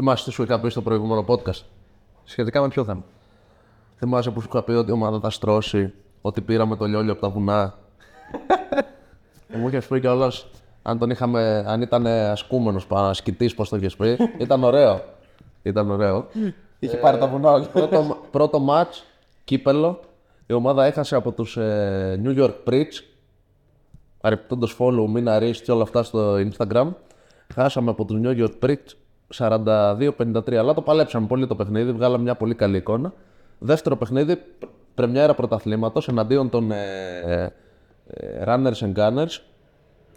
Θυμάσαι τι σου είχα πει στο προηγούμενο podcast; Σχετικά με ποιο θέμα; Θυμάσαι που σου είχα πει ότι η ομάδα θα στρώσει, ότι πήραμε το λιόλιο από τα βουνά; Μου είχες πει κιόλας αν, τον είχαμε, αν ήταν ασκούμενος ασκητής, πώς το είχες πει, ήταν ωραίο. Ήταν ωραίο. Είχε πάρει τα βουνά όλοι. πρώτο, πρώτο match, κύπελο. Η ομάδα έχασε από τους ε, New York Preach. Παρεπιπτόντως follow, μην αρέσει και όλα αυτά στο Instagram. Χάσαμε από τους New York Preach 42-53, αλλά το παλέψαμε πολύ το παιχνίδι, βγάλαμε μια πολύ καλή εικόνα. Δεύτερο παιχνίδι, πρεμιέρα πρωταθλήματος εναντίον των ε, ε, ε, Runners and Gunners.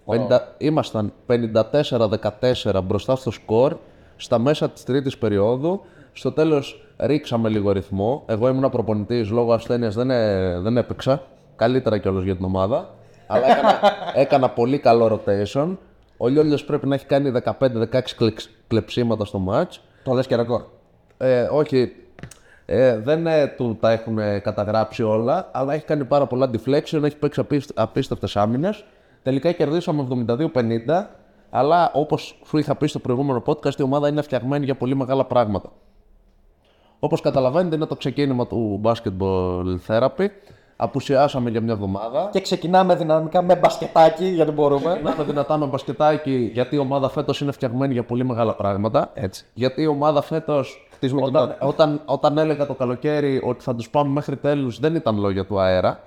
50, ήμασταν 54-14 μπροστά στο σκορ στα μέσα της τρίτης περίοδου. Στο τέλος ρίξαμε λίγο ρυθμό. Εγώ ήμουν προπονητής, λόγω ασθένειας δεν, ε, δεν έπαιξα. Καλύτερα κιόλας για την ομάδα. Αλλά έκανα, έκανα πολύ καλό rotation. Ο Λιόλιος πρέπει να έχει κάνει 15-16 κλεξ- κλεψίματα στο match. Το λες και ρεκόρ. Ε, όχι, ε, δεν ε, του τα έχουν ε, καταγράψει όλα, αλλά έχει κάνει πάρα πολλά deflection, έχει παίξει απίστ, απίστευτες άμυνες. Τελικά κερδίσαμε 72-50, αλλά όπως σου είχα πει στο προηγούμενο podcast, η ομάδα είναι φτιαγμένη για πολύ μεγάλα πράγματα. Όπως καταλαβαίνετε, είναι το ξεκίνημα του basketball therapy. Απουσιάσαμε για μια εβδομάδα. Και ξεκινάμε δυναμικά με μπασκετάκι, γιατί μπορούμε. Ξεκινάμε δυνατά με μπασκετάκι, γιατί η ομάδα φέτος είναι φτιαγμένη για πολύ μεγάλα πράγματα. Έτσι. Γιατί η ομάδα φέτος Χτίζουμε όταν, κοινότητα. όταν, όταν έλεγα το καλοκαίρι ότι θα τους πάμε μέχρι τέλους, δεν ήταν λόγια του αέρα.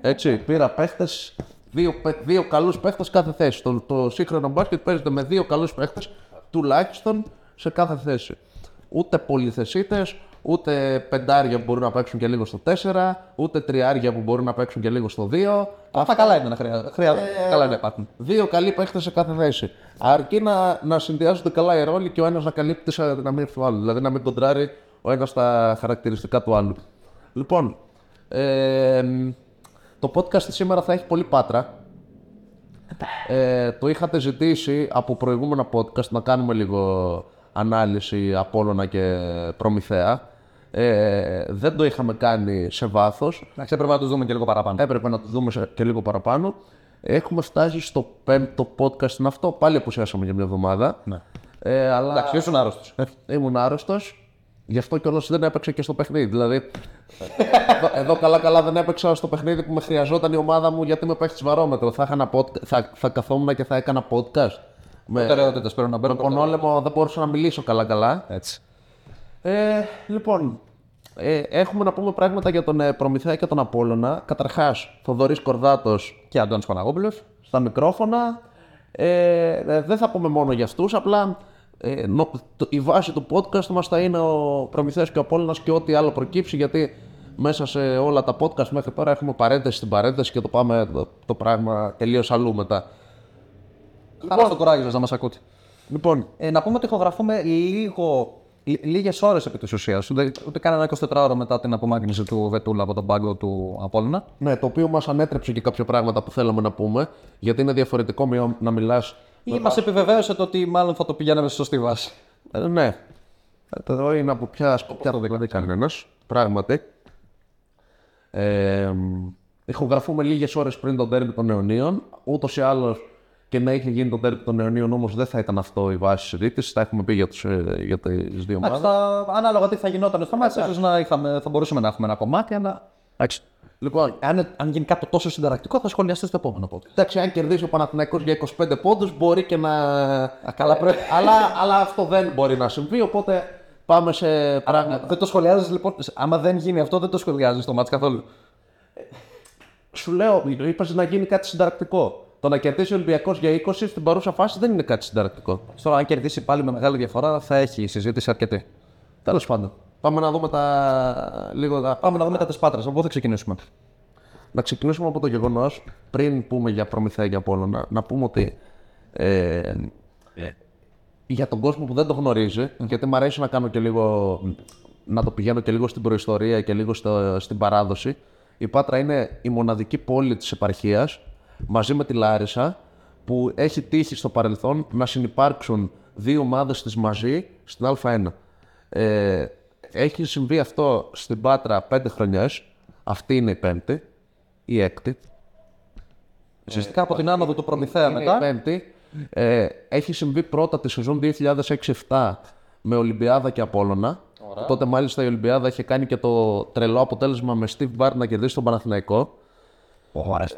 Έτσι, πήρα παίχτες, δύο, παί- δύο καλούς παίχτες κάθε θέση. Το, το σύγχρονο μπάσκετ παίζεται με δύο καλούς παίχτες τουλάχιστον σε κάθε θέση. Ούτε πολυθεσίτες, ούτε πεντάρια που μπορούν να παίξουν και λίγο στο 4, ούτε τριάρια που μπορούν να παίξουν και λίγο στο 2. Αυτά καλά είναι να χρειάζεται. χρειάζεται. καλά είναι να υπάρχουν. Δύο καλοί παίχτες σε κάθε θέση. Αρκεί να, να συνδυάζονται καλά οι ρόλοι και ο ένας να καλύπτει τι αδυναμίε του άλλου. Δηλαδή να μην κοντράρει ο ένας τα χαρακτηριστικά του άλλου. Λοιπόν, ε, το podcast σήμερα θα έχει πολύ πάτρα. Ε, το είχατε ζητήσει από προηγούμενα podcast να κάνουμε λίγο ανάλυση Απόλλωνα και Προμηθέα. Ε, δεν το είχαμε κάνει σε βάθος. Εντάξει, έπρεπε να του δούμε και λίγο παραπάνω. Έπρεπε να το δούμε σε- και λίγο παραπάνω. Έχουμε φτάσει στο πέμπτο podcast είναι αυτό. Πάλι απουσιάσαμε για μια εβδομάδα. Ναι. Ε, αλλά Εντάξει, ήσουν άρρωστος. ήμουν άρρωστος. Γι' αυτό κιόλας δεν έπαιξε και στο παιχνίδι. Δηλαδή, εδώ, εδώ καλά-καλά δεν έπαιξα στο παιχνίδι που με χρειαζόταν η ομάδα μου γιατί με παίχτης βαρόμετρο. Θα, είχα ένα podca- θα, θα καθόμουν και θα έκανα podcast. Με Προτεραιότητε πρέπει να μπαίνουν. τον όλεμο δεν μπορούσα να μιλήσω καλά-καλά. Έτσι. Ε, λοιπόν, ε, έχουμε να πούμε πράγματα για τον ε, Προμηθέα και τον Απόλλωνα. Καταρχάς, Θοδωρής Κορδάτος Και Αντώνης Παναγόπουλος. στα μικρόφωνα. Ε, ε, δεν θα πούμε μόνο για αυτούς, απλά ε, νο- το- η βάση του podcast μας θα είναι ο Προμηθέας και ο Απόλλωνας και ό,τι άλλο προκύψει, γιατί μέσα σε όλα τα podcast μέχρι τώρα έχουμε παρένθεση στην παρένθεση και το πάμε το, το πράγμα τελείως αλλού μετά. Χαρά στο κουράγιο σας να μας ακούτε. Λοιπόν, Ε, να πούμε ότι ηχογραφούμε λίγο, λίγες ώρες επί της ουσίας. Ούτε, ούτε καν ένα 24ωρο μετά την απομάκρυνση του Βετούλα από τον πάγκο του Απόλλωνα. ναι, το οποίο μας ανέτρεψε και κάποια πράγματα που θέλαμε να πούμε, γιατί είναι διαφορετικό με- να μιλάς... Ή μας επιβεβαίωσε το ότι μάλλον θα το πηγαίναμε στη σωστή βάση. Ε, ναι, εδώ είναι από ποια σκοπιά το δηλαδή κανένας, πράγματι. Ε, ηχογραφούμε λίγες ώρες πριν τον τέρμι των αιωνίων. Ούτως ή άλλως και να είχε γίνει το τέρμι των αιωνίων, όμως δεν θα ήταν αυτό η βάση συζήτηση. Τα έχουμε πει για, τους, ε, για τις δύο Εντάξει, ομάδες. θα, ανάλογα τι θα γινόταν στο μάτι, ίσως να είχαμε, θα μπορούσαμε να έχουμε ένα κομμάτι, αλλά. Εντάξει. Λοιπόν, Αν, αν γίνει κάτι τόσο συνταρακτικό, θα σχολιαστεί στο επόμενο podcast. εντάξει, αν κερδίσει ο Παναθηναϊκός για 25 πόντους μπορεί και να... Α, καλά, πρέπει. αλλά, αλλά αυτό δεν μπορεί να συμβεί, οπότε πάμε σε πράγματα. Δεν το σχολιάζεις λοιπόν. Άμα δεν γίνει αυτό, δεν το σχολιάζεις στο μάτι καθόλου. Σου λέω, είπες να γίνει κάτι συνταρακτικό. Το να κερδίσει ο Ολυμπιακός για 20 στην παρούσα φάση δεν είναι κάτι συνταρακτικό. Τώρα, αν κερδίσει πάλι με μεγάλη διαφορά, θα έχει η συζήτηση αρκετή. Τέλος πάντων. Πάμε να δούμε τα. λίγο τα. Πάμε να δούμε τα της Πάτρας. Από πού θα ξεκινήσουμε; Να ξεκινήσουμε από το γεγονός, πριν πούμε για Προμηθέα και Απόλλωνα, να πούμε ότι. Ε, για τον κόσμο που δεν το γνωρίζει, γιατί μου αρέσει να κάνω και λίγο. να το πηγαίνω και λίγο στην προϊστορία και λίγο στο, στην παράδοση. Η Πάτρα είναι η μοναδική πόλη της επαρχίας, μαζί με τη Λάρισα, που έχει τύχει στο παρελθόν να συνεπάρξουν δύο ομάδες της μαζί στην Α1. Ε, έχει συμβεί αυτό στην Πάτρα πέντε χρονιές. Αυτή είναι η πέμπτη, η έκτη. Ουσιαστικά από την άνοδο του Προμηθέα Είναι η μετά. πέμπτη. Ε, έχει συμβεί πρώτα τη σεζόν 2006-7 με Ολυμπιάδα και Απόλλωνα. Τότε μάλιστα η Ολυμπιάδα είχε κάνει και το τρελό αποτέλεσμα με Steve Barr να κερδίσει τον Παναθηναϊκό.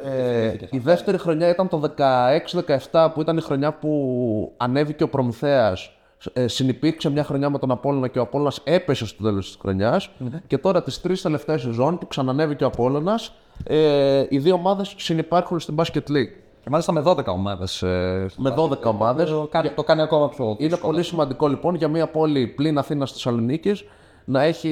Ε, η δεύτερη χρονιά ήταν το 16-17 που ήταν η χρονιά που ανέβηκε ο Προμηθέας. Ε, συνυπήρξε μια χρονιά με τον Απόλλωνα και ο Απόλλωνας έπεσε στο τέλος της χρονιας Και τώρα τις τρεις τελευταίες σεζόν που ξανανέβηκε ο Απόλλωνας, ε, οι δύο ομάδες συνυπάρχουν στην Basket League. Και μάλιστα με 12 ομάδες. Ε, Με 12 ομάδες. το, κάνει, το κάνει ακόμα πιο. Είναι πολύ σημαντικό λοιπόν για μια πόλη πλην Αθήνας Θεσσαλονίκης να έχει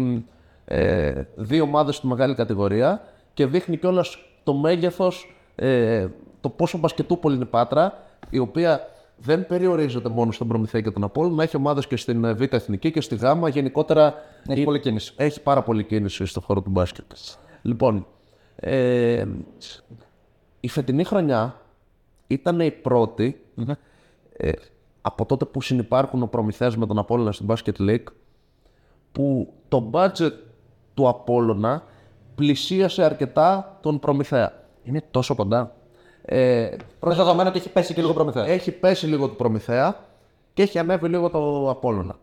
μ, ε, δύο ομάδες στη μεγάλη κατηγορία και δείχνει κιόλας το μέγεθος, ε, το πόσο μπασκετούπολη είναι η Πάτρα, η οποία δεν περιορίζεται μόνο στον Προμηθέα και τον Απόλλωνα, να έχει ομάδες και στην ε, Β' Εθνική και στη Γ' γενικότερα Έχει πολλή κίνηση. έχει πάρα πολύ κίνηση στον χώρο του μπάσκετ. Λοιπόν, ε, η φετινή χρονιά ήταν η πρώτη ε, από τότε που συνυπάρχουν ο Προμηθέας με τον Απόλλωνα στην Basket League που το budget του Απόλλωνα πλησίασε αρκετά τον Προμηθέα. Είναι τόσο κοντά. Ε, Πρώτα δεδομένο ότι έχει πέσει και λίγο προμηθέα. έχει πέσει λίγο το Προμηθέα και έχει ανέβει λίγο το Απόλλωνα.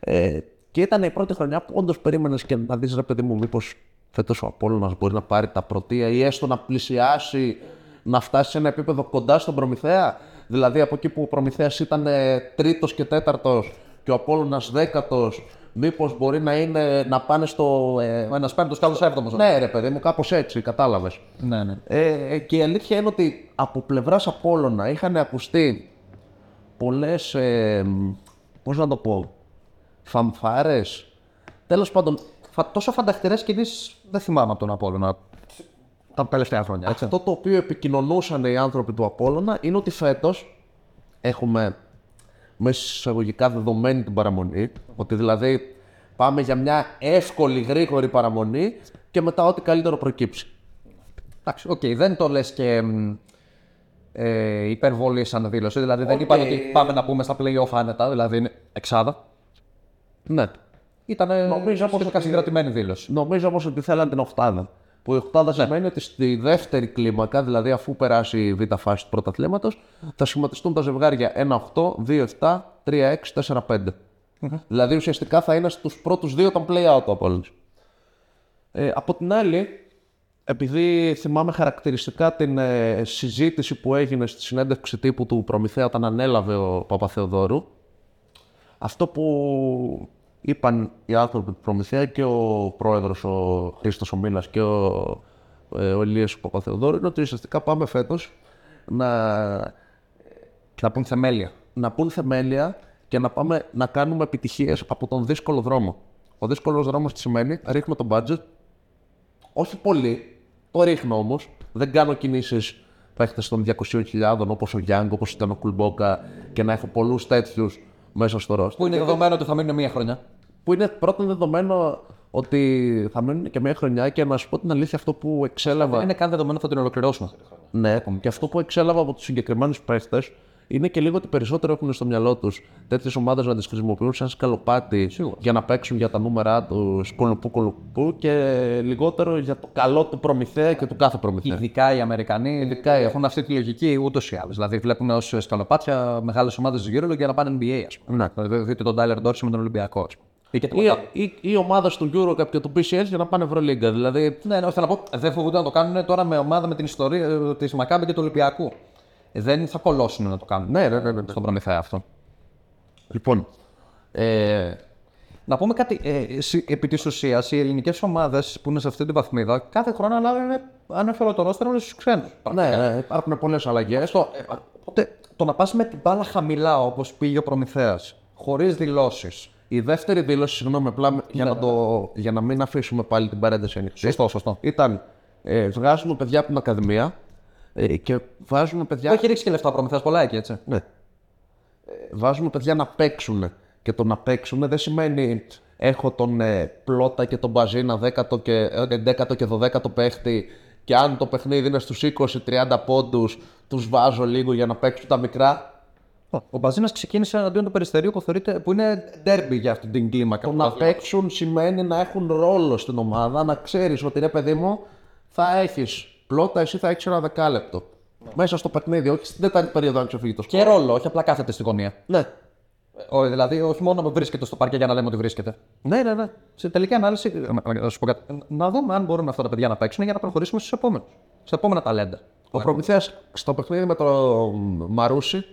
Ε, και ήταν η πρώτη χρονιά που όντως περίμενες και να δεις ρε παιδί μου, μήπως φέτος ο Απόλλωνας μπορεί να πάρει τα πρωτεία ή έστω να πλησιάσει, να φτάσει σε ένα επίπεδο κοντά στον Προμηθέα. Δηλαδή από εκεί που ο Προμηθέας ήταν τρίτος και τέταρτος και ο Απόλλωνας δέκατος, μήπως μπορεί να, είναι, να πάνε στο. Ε, Ο ένας πέμπτος, καλό έβδομος. ναι, ρε παιδί μου, κάπως έτσι, κατάλαβες. ναι, ναι. Ε, και η αλήθεια είναι ότι από πλευράς Απόλλωνα είχαν ακουστεί πολλές. Ε, Πώς να το πω. Φανφάρες. Τέλος πάντων, Φα, τόσο φανταχτερές κινήσεις δεν θυμάμαι από τον Απόλλωνα τα τελευταία χρόνια. Έτσι. αυτό το οποίο επικοινωνούσαν οι άνθρωποι του Απόλλωνα είναι ότι φέτος έχουμε μέσα εισαγωγικά δεδομένη την παραμονή. Ότι δηλαδή πάμε για μια εύκολη, γρήγορη παραμονή και μετά ό,τι καλύτερο προκύψει. Εντάξει, οκ, δεν το λες και μ, ε, υπερβολή σαν δήλωση. Δηλαδή δεν είπαν ότι πάμε να πούμε στα playoff άνετα, δηλαδή είναι εξάδα. Ναι. Ήταν Νομίζω πως σχετικά συγκρατημένη δήλωση. Νομίζω όμω ότι θέλαν την οχτάδα. Που η οχτάδα σημαίνει ότι στη δεύτερη κλίμακα, δηλαδή αφού περάσει η β' φάση του πρωταθλήματο, θα σχηματιστούν τα ζευγάρια 1-8, 2-7, 3-6, 4-5. Δηλαδή ουσιαστικά θα είναι στους πρώτους δύο των play-out ο Απόλλωνας. Ε, από την άλλη, επειδή θυμάμαι χαρακτηριστικά την ε, συζήτηση που έγινε στη συνέντευξη τύπου του Προμηθέα όταν ανέλαβε ο Παπαθεοδόρου, αυτό που είπαν οι άνθρωποι του Προμηθέα και ο πρόεδρος ο Χρήστος ο Μήλας και ο, ε, ο Ηλίας ο Παπαθεοδόρου είναι ότι ουσιαστικά πάμε φέτος να, Να πούν θεμέλια. να πούν θεμέλια και να πάμε να κάνουμε επιτυχίες από τον δύσκολο δρόμο. Ο δύσκολος δρόμος τι σημαίνει, ρίχνω το budget, όχι πολύ, το ρίχνω όμως, δεν κάνω κινήσεις παίχτες των 200.000 όπως ο Γιάνγκ, όπως ήταν ο Κουλμπόκα και να έχω πολλούς τέτοιους μέσα στο ρόστ. Που είναι δεδομένο ότι θα μείνουν μία χρονιά. Που είναι πρώτον δεδομένο ότι θα μείνουν και μια χρονιά και να σου πω την αλήθεια αυτό που εξέλαβα. Δεν είναι καν δεδομένο ότι θα την ολοκληρώσουμε. Ναι, και αυτό που εξέλαβα από τους συγκεκριμένους παίχτες είναι και λίγο ότι περισσότερο έχουν στο μυαλό τους τέτοιες ομάδες να τις χρησιμοποιούν σαν σκαλοπάτι για να παίξουν για τα νούμερά τους κολοπού κολοπού και λιγότερο για το καλό του προμηθέα και του κάθε προμηθέα. Ειδικά οι Αμερικανοί Ειδικά οι- έχουν αυτή τη λογική ούτως ή άλλως. Δηλαδή βλέπουν ως σκαλοπάτια μεγάλες ομάδες του γύρω για να πάνε NBA, ας πούμε. Ναι. Δηλαδή δείτε τον Tyler Dorsey με τον Ολυμπιακό, ας πούμε. Ή και Ή, τίποτα. ή, ή ομάδες του Eurocup και του PCS για να πάνε Ευρωλίγκα. Δηλαδή, Ναι, ναι, θέλω να πω, δεν φοβούνται να το κάνουν τώρα με ομάδα με την ιστορία της Μακάμπη και του Ολυμπιακού. Ε, Δεν θα κολώσουν να το κάνουν. ναι, ναι, ναι, ναι. Στον προμηθέα αυτό. Λοιπόν, ε, Να πούμε κάτι. Ε, συ- επί της ουσίας, οι ελληνικές ομάδες που είναι σε αυτή την βαθμίδα κάθε χρόνο ανάλαβαν ανέφερε το ρόστερ όλου του ξένους. ναι, ναι, υπάρχουν πολλές αλλαγές. Οπότε το να πας με την μπάλα χαμηλά όπως πήγε ο Προμηθέας, χωρίς δηλώσεις. Η δεύτερη δήλωση, συγγνώμη, απλά για, να το, για να μην αφήσουμε πάλι την παρένθεση ανοιχτή. Σωστό, σωστό. Ήταν ε, βγάζουμε παιδιά από την Ακαδημία ε, και βάζουμε παιδιά, Έχει ρίξει και λεφτά ο Προμηθέα πολλά εκεί, έτσι. ναι. Ε, βάζουμε παιδιά να παίξουν. Και το να παίξουν δεν σημαίνει έχω τον ε, Πλώτα και τον Μπαζίνα 10ο και, ε, 11ο και 12ο παίχτη και αν το παιχνίδι είναι στους 20-30 πόντους τους βάζω λίγο για να παίξουν τα μικρά. Ο Μπαζίνας ξεκίνησε εναντίον του περιστερίου που, θεωρείται, που είναι ντέρμπι για αυτή την κλίμακα. Το να παίξουν σημαίνει να έχουν ρόλο στην ομάδα, να ξέρεις ότι ρε παιδί μου θα έχεις πλώτα, εσύ θα έχεις ένα δεκάλεπτο. Μέσα στο παιχνίδι, όχι στην τέταρτη περίοδο αν ξεφύγει το σκορ. Και ρόλο, όχι απλά κάθεται στη γωνία. Ναι. Ο, δηλαδή, όχι μόνο να βρίσκεται στο παρκέ για να λέμε ότι βρίσκεται. Ναι, ναι, ναι. Σε τελική ανάλυση, ε, να, σου πω κάτι, να δούμε αν μπορούν αυτά τα παιδιά να παίξουν για να προχωρήσουμε στους επόμενους. Στα επόμενα ταλέντα. Ο Προμηθέας στο παιχνίδι με το μαρουσι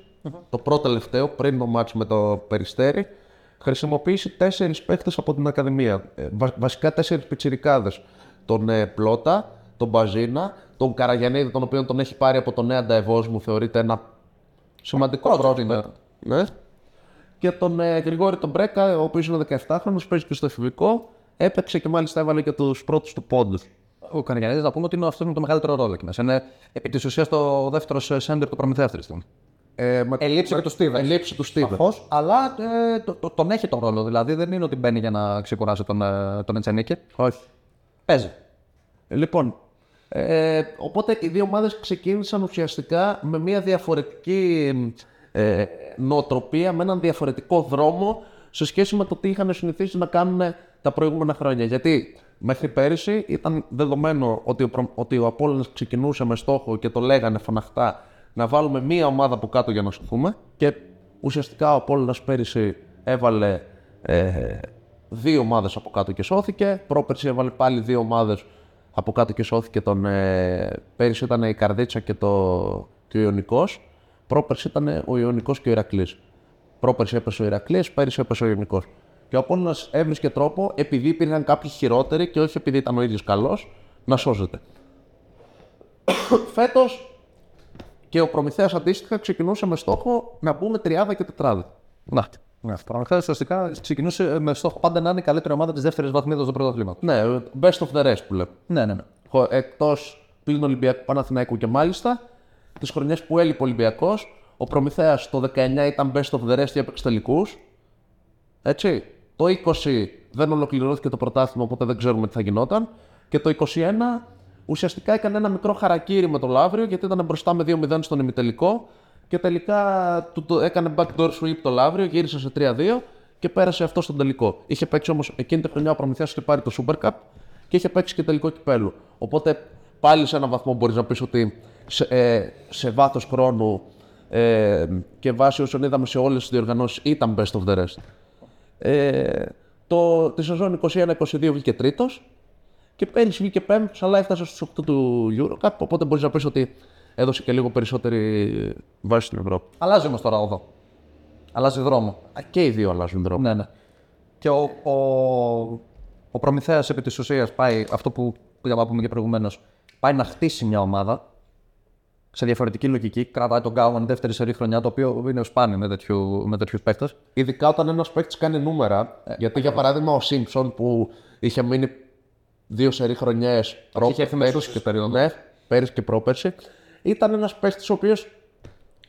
το πρώτο τελευταίο, πριν το μάτς με το Περιστέρι, χρησιμοποίησε τέσσερις παίχτες από την Ακαδημία. Ε, βα- βασικά τέσσερις πιτσιρικάδες. Τον ε, Πλώτα, τον Μπαζίνα, τον Καραγιανίδη, τον οποίο τον έχει πάρει από τον Νέα Νταεβός, μου θεωρείται ένα σημαντικό Project project. Ναι. Και τον ε, Γρηγόρη τον Μπρέκα, ο οποίος είναι 17χρονος, παίζει και στο εφηβικό. Έπαιξε και μάλιστα έβαλε και τους πρώτους του πόντους. Ο Καραγιανίδης, να πούμε ότι είναι αυτός με το μεγαλύτερο ρόλο εκεί μέσα. Είναι επί της ουσίας το δεύτερος σέντερ του Προμηθέα αυτή τη στιγμή. Ε, με... Ελείψε και του Στίβεν. Ελείψη του Στίβεν. Σαφώς, αλλά ε, το, το- τον έχει τον ρόλο. Δηλαδή δεν είναι ότι μπαίνει για να ξεκουράσει τον, ε, τον Ετσενίκη. Όχι. Παίζει. Λοιπόν, ε, οπότε οι δύο ομάδες ξεκίνησαν ουσιαστικά με μια διαφορετική ε, νοοτροπία, με έναν διαφορετικό δρόμο σε σχέση με το τι είχαν συνηθίσει να κάνουν τα προηγούμενα χρόνια. Γιατί μέχρι πέρυσι ήταν δεδομένο ότι ο, Προ- ότι ο Απόλλωνας ξεκινούσε με στόχο και το λέγανε φωναχτά να βάλουμε μία ομάδα από κάτω για να σωθούμε και ουσιαστικά ο Απόλλωνας πέρυσι έβαλε ε, δύο ομάδες από κάτω και σώθηκε. Πρόπερσι έβαλε πάλι δύο ομάδες από κάτω και σώθηκε τον. Ε, πέρυσι ήταν η Καρδίτσα και, το, και ο Ιωνικός. Πρόπερσι ήταν ο Ιωνικός και ο Ηρακλής. Πρόπερσι έπεσε ο Ηρακλής, πέρυσι έπεσε ο Ιωνικός. Και ο Απόλλωνας έβρισκε τρόπο, επειδή υπήρχαν κάποιοι χειρότεροι και όχι επειδή ήταν ο ίδιος καλός, να σώζεται. Φέτος και ο Προμηθέας αντίστοιχα ξεκινούσε με στόχο να μπούμε τριάδα και τετράδα. Να. Ναι, πραγματικά ουσιαστικά ξεκινούσε με στόχο πάντα να είναι η καλύτερη ομάδα της δεύτερης βαθμίδας του πρωταθλήματος. Ναι, best of the rest που λέμε. Ναι, ναι, ναι. Εκτός πλην Ολυμπιακού Παναθηναϊκού και μάλιστα τις χρονιές που έλειπε ο Ολυμπιακός, ο Προμηθέας το 19 ήταν best of the rest και έπαιξε τελικούς. Έτσι. Το 20 δεν ολοκληρώθηκε το πρωτάθλημα, οπότε δεν ξέρουμε τι θα γινόταν. Και το 21 ουσιαστικά έκανε ένα μικρό χαρακτήρι με το Λαύριο, γιατί ήταν μπροστά με 2-0 στον ημιτελικό. Και τελικά του το έκανε backdoor sweep το Λαύριο, γύρισε σε 3-2 και πέρασε αυτό στον τελικό. Είχε παίξει όμως εκείνη τη χρονιά ο Προμηθέας είχε πάρει το Super Cup και είχε παίξει και τελικό κυπέλου. Οπότε πάλι σε έναν βαθμό μπορείς να πεις ότι σε, ε, σε βάθος χρόνου ε, και βάσει όσων είδαμε σε όλες τις διοργανώσεις ήταν best of the rest. Ε, το, τη σεζόν 21-22 βγήκε τρίτος και πέρυσι βγήκε πέμπτος, αλλά έφτασε στους 8 του Eurocup. Οπότε μπορείς να πεις ότι έδωσε και λίγο περισσότερη βάση στην Ευρώπη. Αλλάζει όμως τώρα εδώ. Αλλάζει δρόμο. Α, Και οι δύο αλλάζουν δρόμο. Ναι, ναι. Και ο, ο, ο Προμηθέας επί της ουσίας πάει, αυτό που πήγαμε να πούμε και προηγουμένως, πάει να χτίσει μια ομάδα σε διαφορετική λογική. Κρατάει τον Γκάουμαν δεύτερη σερή χρονιά, το οποίο είναι σπάνιο με, τέτοιου, με τέτοιους παίκτες. Ειδικά όταν ένας παίκτης κάνει νούμερα. γιατί για παράδειγμα ο Σίμψον που είχε μείνει δύο σερή χρονιές. είχε έρθει με σούσκη περίοδο. Ναι, πέρυσι και πρόπερσι. Ήταν ένας παίκτης ο οποίος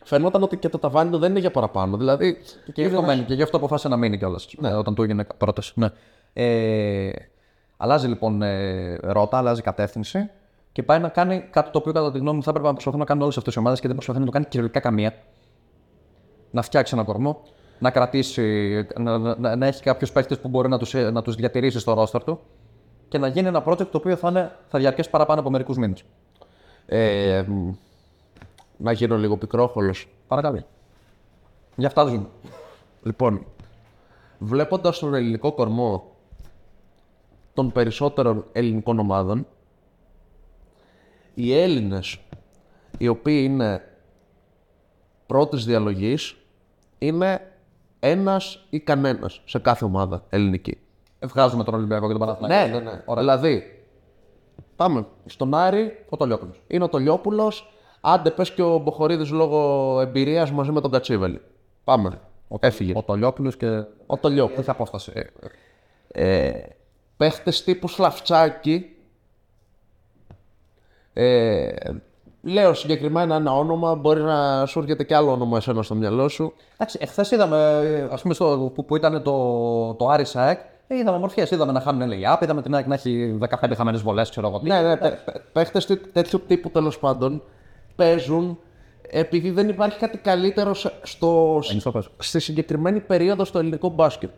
φαινόταν ότι και το ταβάνι του δεν είναι για παραπάνω. Δηλαδή. Και γι' αυτό μένει και γι' αυτό αποφάσισε να μείνει κιόλας. Ναι. Όταν του έγινε πρόταση. Ναι. Ε, αλλάζει λοιπόν ε, ρότα, αλλάζει κατεύθυνση και πάει να κάνει κάτι το οποίο κατά τη γνώμη μου θα έπρεπε να προσπαθούν να κάνουν όλες αυτές οι ομάδες και δεν προσπαθεί να το κάνει κυριολεκτικά καμία. Να φτιάξει ένα κορμό, να κρατήσει, να, να, να έχει κάποιους παίχτε που μπορεί να τους να τους διατηρήσει στο ρόστερ του και να γίνει ένα project το οποίο θα, είναι, θα διαρκέσει παραπάνω από μερικούς μήνες. Ε, μ, να γίνω λίγο πικρόχολος. Παρακαλώ. Γι' αυτά ζούμε. Λοιπόν, βλέποντας τον ελληνικό κορμό των περισσότερων ελληνικών ομάδων, οι Έλληνες οι οποίοι είναι πρώτης διαλογής είναι ένας ή κανένας σε κάθε ομάδα ελληνική. Βγάζουμε τον Ολυμπιακό και τον Παναθηναϊκό. Ναι, ναι, ναι. Δηλαδή, πάμε στον Άρη, Ο Τολιόπουλος. είναι ο Τολιόπουλος, άντε πες και ο Μποχορίδης λόγω εμπειρίας μαζί με τον Κατσίβελη. Πάμε. Έφυγε. Ο Τολιόπουλος και. Ο Τολιόπουλος. Έχει απόσταση. ε, παίχτες τύπου Σλαφτσάκη. Ε, λέω συγκεκριμένα ένα όνομα, μπορεί να σου έρχεται και άλλο όνομα εσένα στο μυαλό σου. Εντάξει, εχθές είδαμε, ας πούμε, στο, που, που ήταν το, το Άρη ΑΕΚ, ε, είδαμε μορφές. Είδαμε να χάνουν LAP, είδαμε την ΑΕΚ να έχει 15 χαμένες βολές, ξέρω εγώ. τι. Ναι, ναι, παι- παι- παίχτες τέ- τέτοιου τύπου τέλος πάντων παίζουν επειδή δεν υπάρχει κάτι καλύτερο σε- στο, στο πες. στη συγκεκριμένη περίοδο στο ελληνικό μπάσκετ.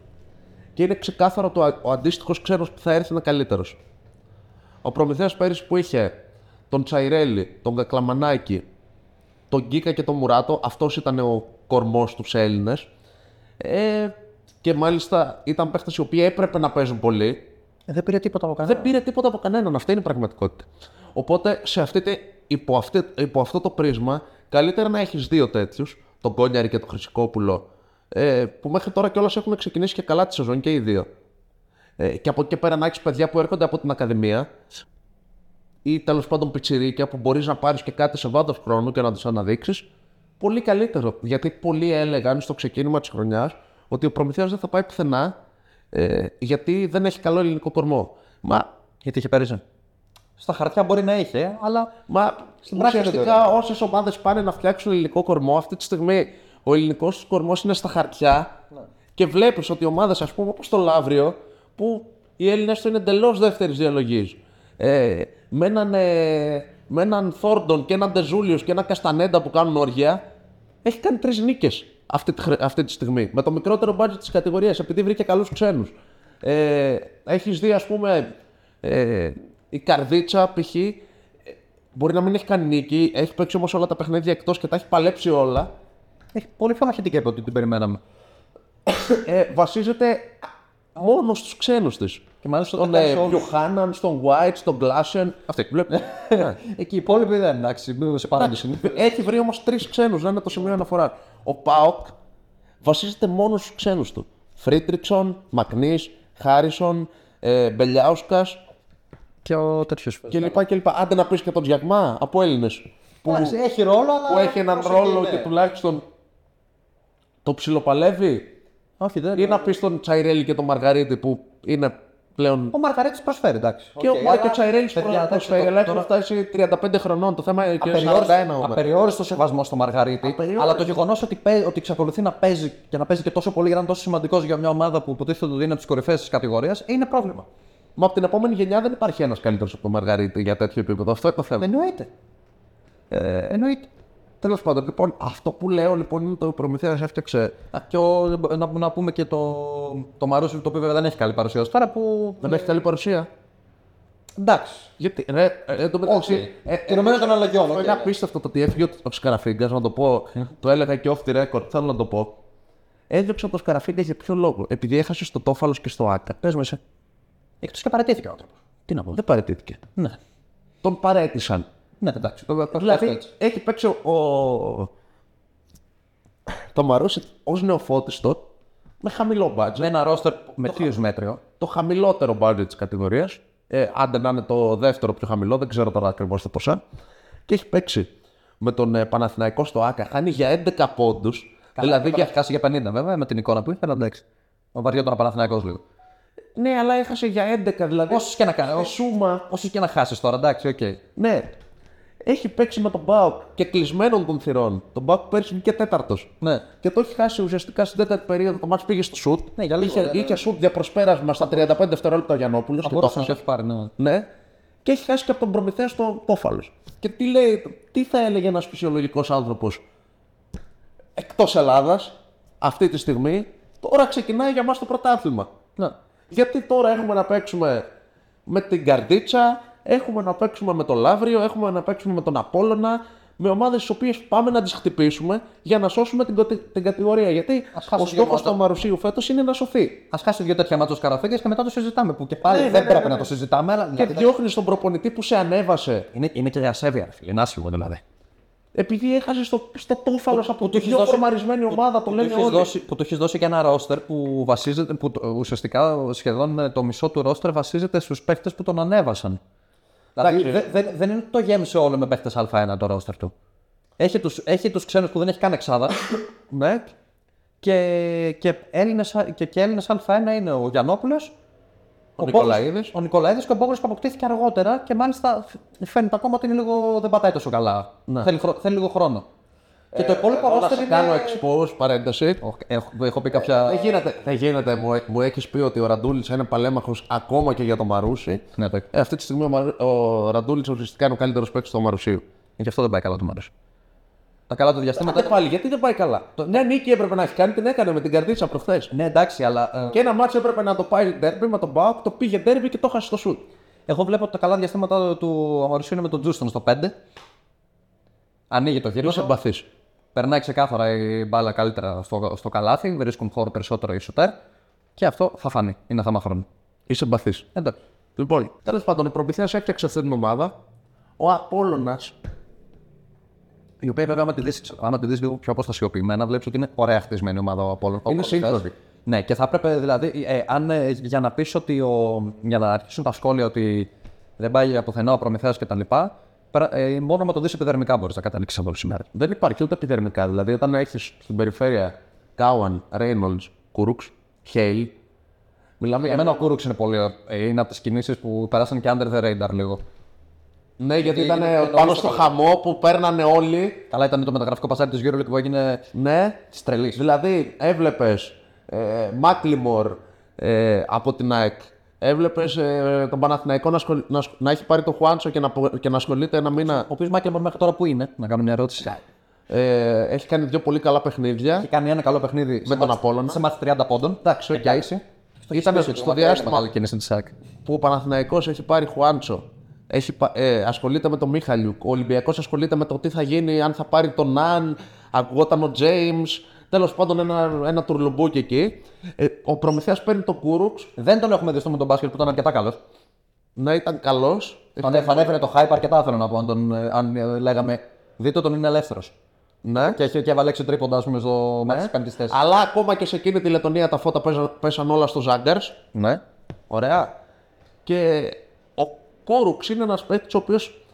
Και είναι ξεκάθαρο το, α- ο αντίστοιχος ξένος που θα έρθει είναι καλύτερος. Ο Προμηθέας πέρυσι που είχε τον Τσαϊρέλη, τον Κακλαμανάκη, τον Γκίκα και τον Μουράτο, αυτός ήταν ο κορμός τους Έλληνες. Ε, και μάλιστα ήταν παίχτες οι οποίοι έπρεπε να παίζουν πολύ. Ε, δεν πήρε τίποτα από κανένα. Δεν πήρε τίποτα από κανέναν. Αυτή είναι η πραγματικότητα. Οπότε σε αυτή, τη- υπό, αυτή, υπό αυτό το πρίσμα, καλύτερα να έχεις δύο τέτοιους, τον Κόνιαρη και τον Χρυσικόπουλο, ε, που μέχρι τώρα κιόλας έχουν ξεκινήσει και καλά τη σεζόν και οι δύο. Ε, και από εκεί και πέρα να έχεις παιδιά που έρχονται από την Ακαδημία ή τέλος πάντων πιτσιρίκια που μπορείς να πάρεις και κάτι σε βάθος χρόνου και να τους αναδείξεις. Πολύ καλύτερο. Γιατί πολλοί έλεγαν στο ξεκίνημα της χρονιάς ότι ο Προμηθέας δεν θα πάει πουθενά ε, γιατί δεν έχει καλό ελληνικό κορμό. Μα Γιατί είχε πέρυσι. Στα χαρτιά μπορεί να είχε, αλλά Μα πράξη δεν ουσιαστικά όσες ομάδες πάνε να φτιάξουν ελληνικό κορμό, αυτή τη στιγμή ο ελληνικός κορμός είναι στα χαρτιά και βλέπεις ότι ομάδες, ας πούμε, όπως το Λαύριο, που οι Έλληνες του είναι εντελώς δεύτερης διαλογής. Ε, με, έναν, ε, με έναν Θόρντον και έναν Ντεζούλιος και έναν Καστανέντα που κάνουν όργια, έχει κάνει τρεις νίκες αυτή, τη χρε- αυτή τη στιγμή. Με το μικρότερο budget της κατηγορίας, επειδή βρήκε καλούς ξένους. Ε, έχεις δει, ας πούμε, ε, η Καρδίτσα π.χ. ε, Μπορεί να μην έχει κάνει νίκη, έχει παίξει όμως όλα τα παιχνίδια εκτός και τα έχει παλέψει όλα. έχει πολύ πιο μαχητική από ό,τι την περιμέναμε. Ε, βασίζεται μόνο στους ξένους της. Και μάλιστα Στον τα κάνει ε, σε όλους. Πιοχάναν, στον White, στον Γκλάσεν. Αυτή. Βλέπει. Εκεί οι υπόλοιποι δεν εντάξει, μην σε παράδειγμα. Έχει βρει όμως τρεις ξένους, να είναι το σημείο αναφοράς. Ο Πάοκ βασίζεται μόνο στους ξένους του. Φρίτριξον, Μακνής, Χάρισον, ε, Μπελιάουσκας Και ο τέτοιος. κλπ. κλπ. Άντε να πεις και τον Τζιακμά από Έλληνες. Που, Έχει ρόλο, αλλά. που έχει έναν προσοχή, ρόλο ναι. και τουλάχιστον το ψιλοπαλεύει. Όχι, δεν. Ή να πεις τον Τσαϊρέλη και τον Μαργαρίτη που είναι πλέον. Ο Μαργαρίτης προσφέρει, εντάξει. Και ο, Οκ, μα και αλλά- ο Τσαϊρέλης παιδιά, εντάξει, προσφέρει, το- αλλά έχει τώρα- φτάσει 35 χρονών. Το θέμα είναι και 41 Απεριόριστο, όμως. απεριόριστο σεβασμό στο Μαργαρίτη. Απεριόριστο. Αλλά το γεγονός ότι, παί- ότι εξακολουθεί να παίζει και να παίζει και τόσο πολύ για να είναι τόσο σημαντικός για μια ομάδα που υποτίθεται ότι είναι από τις κορυφαίες της κατηγορίας είναι πρόβλημα. Μα από την επόμενη γενιά δεν υπάρχει ένας καλύτερος από τον Μαργαρίτη για τέτοιο επίπεδο. Αυτό είναι το θέμα. Εννοείται. Ε, εννοείται. Τέλος πάντων, λοιπόν, αυτό που λέω λοιπόν είναι το Προμηθέα έφτιαξε. Α, Και ο, να, να πούμε και το, το Μαρούσι, το οποίο βέβαια δεν έχει καλή παρουσία ως τώρα που. Δεν έχει καλή παρουσία. Εντάξει. Γιατί, ρε, ε, εν τω μεταξύ. ε, ε, Τηρουμένων των αναλογιών. Αυτό οκ. είναι απίστευτο το ότι έφυγε ο- ο Σκαραφίγκα, να το πω. το έλεγα και off the record, θέλω να το πω. Έδιωξαν τον Σκαραφίγκα για ποιο λόγο; Επειδή έχασε στο Τόφαλος και στο ΟΑΚΑ. Πες μου εσύ. Εκτός και παραιτήθηκε ο άνθρωπος. Τι να πω. Δεν παραιτήθηκε. Ναι. Τον παρέτησαν. Ναι, εντάξει. Το, το Δηλαδή έτσι. έχει παίξει ο. ο... Το Μαρούσι ως νεοφώτιστο με χαμηλό budget. Με ένα ρόστερ με τρίου μέτριο. το χαμηλότερο budget της κατηγορίας. Ε, άντε να είναι το δεύτερο πιο χαμηλό, δεν ξέρω τώρα ακριβώς τα ποσά. Και έχει παίξει με τον ε, Παναθηναϊκό στο ΑΚΑ. Χάνει για 11 πόντους. Δηλαδή για... για... έχει χάσει για 50 βέβαια με την εικόνα που είχε, αλλά εντάξει. Ο βαριόταν ο Παναθηναϊκός λίγο. Ναι, αλλά έχασε για 11. Δηλαδή. Όσους και να κάνει. η σούμα. Όσους και να χάσεις τώρα, εντάξει, οκ. Ναι. Έχει παίξει με τον ΠΑΟΚ και κλεισμένων των θυρών. Τον ΠΑΟΚ πέρσι βγήκε τέταρτος. Ναι. Και το έχει χάσει ουσιαστικά στην τέταρτη περίοδο. Το ματς πήγε στο σουτ. Ναι, για λίγο, είχε, ναι, ναι. είχε σουτ για προσπέρασμα στα 35 δευτερόλεπτα ο Γιαννόπουλος. Και το Μπορούσε να έχασε. σου έχει πάρει, ναι. Ναι. Και έχει χάσει και από τον Προμηθέα στο Τόφαλος. Και τι λέει, τι θα έλεγε ένας φυσιολογικός άνθρωπος εκτός Ελλάδας αυτή τη στιγμή, τώρα ξεκινάει για μας το πρωτάθλημα. ναι. Γιατί τώρα έχουμε να παίξουμε με την Καρδίτσα, έχουμε να παίξουμε με το Λαύριο, έχουμε να παίξουμε με τον Απόλλωνα, με ομάδες τι οποίες πάμε να τις χτυπήσουμε για να σώσουμε την, κοτι- την κατηγορία. Γιατί Ας χάσει ο δύο στόχος μάτσα. του Μαρουσίου φέτος είναι να σωθεί. Α χάσει δύο τέτοια μάτια καραφέκε και μετά το συζητάμε. Που και πάλι Ναι, ναι, δεν ναι, πρέπει ναι, να ναι. το συζητάμε, αλλά. Και δηλαδή, διώχνεις τον προπονητή που σε ανέβασε είναι, είναι και για ασέβεια, ρε φίλε. Είναι άσχημο δηλαδή. επειδή έχασες στο, στο τόφαλος από του την έχεις πιο δώσει- φορμαρισμένη ομάδα, το Που λένε του έχεις όλοι. δώσει, που του έχεις δώσει και ένα ρόστερ που βασίζεται, που το- ουσιαστικά σχεδόν ε, το μισό του ρόστερ βασίζεται στους παίχτε που τον ανέβασαν. Δηλαδή Εντάξει. δεν, δεν, δεν είναι ότι το γέμισε όλο με παίχτες Α1 το ρόστερ του. Έχει του έχει τους ξένους που δεν έχει καν εξάδα. Ναι, και, και, Έλληνες, και, και Έλληνες Α1 είναι ο Γιαννόπουλος, ο Νικολαίδης. ο Νικολαίδης και ο Μπόγρος που αποκτήθηκε αργότερα και μάλιστα φ- φαίνεται ακόμα ότι είναι λίγο, δεν πατάει τόσο καλά. Θέλει, χρόνο- θέλει λίγο χρόνο. Και το υπόλοιπο Εγώ να ρόστερ σε είναι. κάνω expose, παρένταση. Οχ, Έχω, έχω πει κάποια. Δεν γίνεται, δεν γίνεται. Μου, μου έχεις πει ότι ο Ραντούλης είναι παλέμαχος ακόμα και για τον Μαρούσι. Ναι, το... Ε, αυτή τη στιγμή ο, Μαρου- ο Ραντούλης ουσιαστικά είναι ο καλύτερος παίκτης του Μαρουσίου. Γι' αυτό δεν πάει καλά το Μάρος. Τα καλά του διαστήματα. Άντε πάλι, γιατί δεν πάει καλά; Το, μια νίκη έπρεπε να έχει κάνει, την έκανε με την καρδίτσα προχθές. Ναι, εντάξει, αλλά ε, Και ένα μάτσο έπρεπε να το πάει ντέρμπι με τον Μπάουκ, το πήγε ντέρμπι και το χάσει στο σουτ. εγώ βλέπω ότι τα καλά διαστήματα του Αμαρουσίου είναι με τον Τζούστον στο 5. Ανοίγει το Ποιο γύρο. εμπαθή. Περνάει ξεκάθαρα η μπάλα καλύτερα στο, στο καλάθι, βρίσκουν χώρο περισσότερο οι σουτέρ και αυτό θα φανεί. Είναι θέμα χρόνου. Είσαι εμπαθής. Εντάξει. Λοιπόν, τέλος πάντων, η Προμηθέα έφτιαξε αυτή την ομάδα. Ο Απόλογα. Η οποία βέβαια, άμα τη δεις, άμα τη δεις λίγο πιο αποστασιοποιημένα, βλέπεις ότι είναι ωραία χτισμένη ομάδα ο Απόλλων. Είναι Όπως σύγχρονη. θες. Ναι, και θα έπρεπε δηλαδή, ε, αν, ε, για να πεις ότι ο, για να αρχίσουν τα σχόλια ότι δεν πάει για πουθενά ο Προμηθέας κτλ. περα- Ε, μόνο αν το δεις επιδερμικά μπορείς να καταλήξεις εδώ σήμερα. Δεν υπάρχει ούτε επιδερμικά. Δηλαδή, όταν έχεις στην περιφέρεια Κάουαν, Ρέινολντς, Κουρούξ, Χέιλ. Μιλάμε Για για μένα ο Κούροξ είναι πολύ. ε, είναι από τις κινήσεις που περάσαν και under the radar λίγο. Ναι, γιατί ήταν είναι- είναι πάνω όλο στο το- χαμό που παίρνανε όλοι. Καλά ήταν το μεταγραφικό παζάρι της EuroLeague που έγινε Ναι, της τρελής. δηλαδή έβλεπες ε, Μάκλιμορ ε, από την ΑΕΚ. Έβλεπες ε, τον Παναθηναϊκό να, ασχολ- να, ασ- να έχει πάρει τον Χουάντσο και να, πο- και να ασχολείται ένα μήνα. Ο οποίος Μάικλ μέχρι τώρα που είναι, να κάνω μια ερώτηση. Ε, έχει κάνει δύο πολύ καλά παιχνίδια. Έχει κάνει ένα καλό παιχνίδι Με τον Απόλλωνα. σε ματς 30 πόντων. Εντάξει, οκ. Για ίση. Ήταν στο διάστημα Μεγάλη κίνηση της ΑΕΚ. που ο Παναθηναϊκός έχει πάρει Χουάντσο. Έχει, πα- ε, ασχολείται με τον Μίχαλιουκ. Ο Ολυμπιακός ασχολείται με το τι θα γίνει, αν θα πάρει τον Ναν. Ακουγόταν ο Τζέιμς. Τέλος πάντων, ένα, ένα τουρλουμπούκι εκεί. Ε, ο Προμηθέας παίρνει τον Κούρουξ. Δεν τον έχουμε δει στο Μουντομπάσκετ που ήταν αρκετά καλός. Να ήταν καλός. Θα ανέφερε το hype αρκετά, θέλω να πω. Αν, τον, ε, αν ε, λέγαμε, δείτε τον είναι ελεύθερος. Ναι. Και, έχει- και έβαλε 6 τρίποντα, ας πούμε, στο ματς της πέμπτης θέσης. Αλλά ακόμα και σε εκείνη τη Λετωνία τα φώτα πέσαν, πέσαν όλα στο Ζάγκαρς. Ναι. Ωραία. Και ο Κούρουξ είναι ένας παίκτης ο οποίος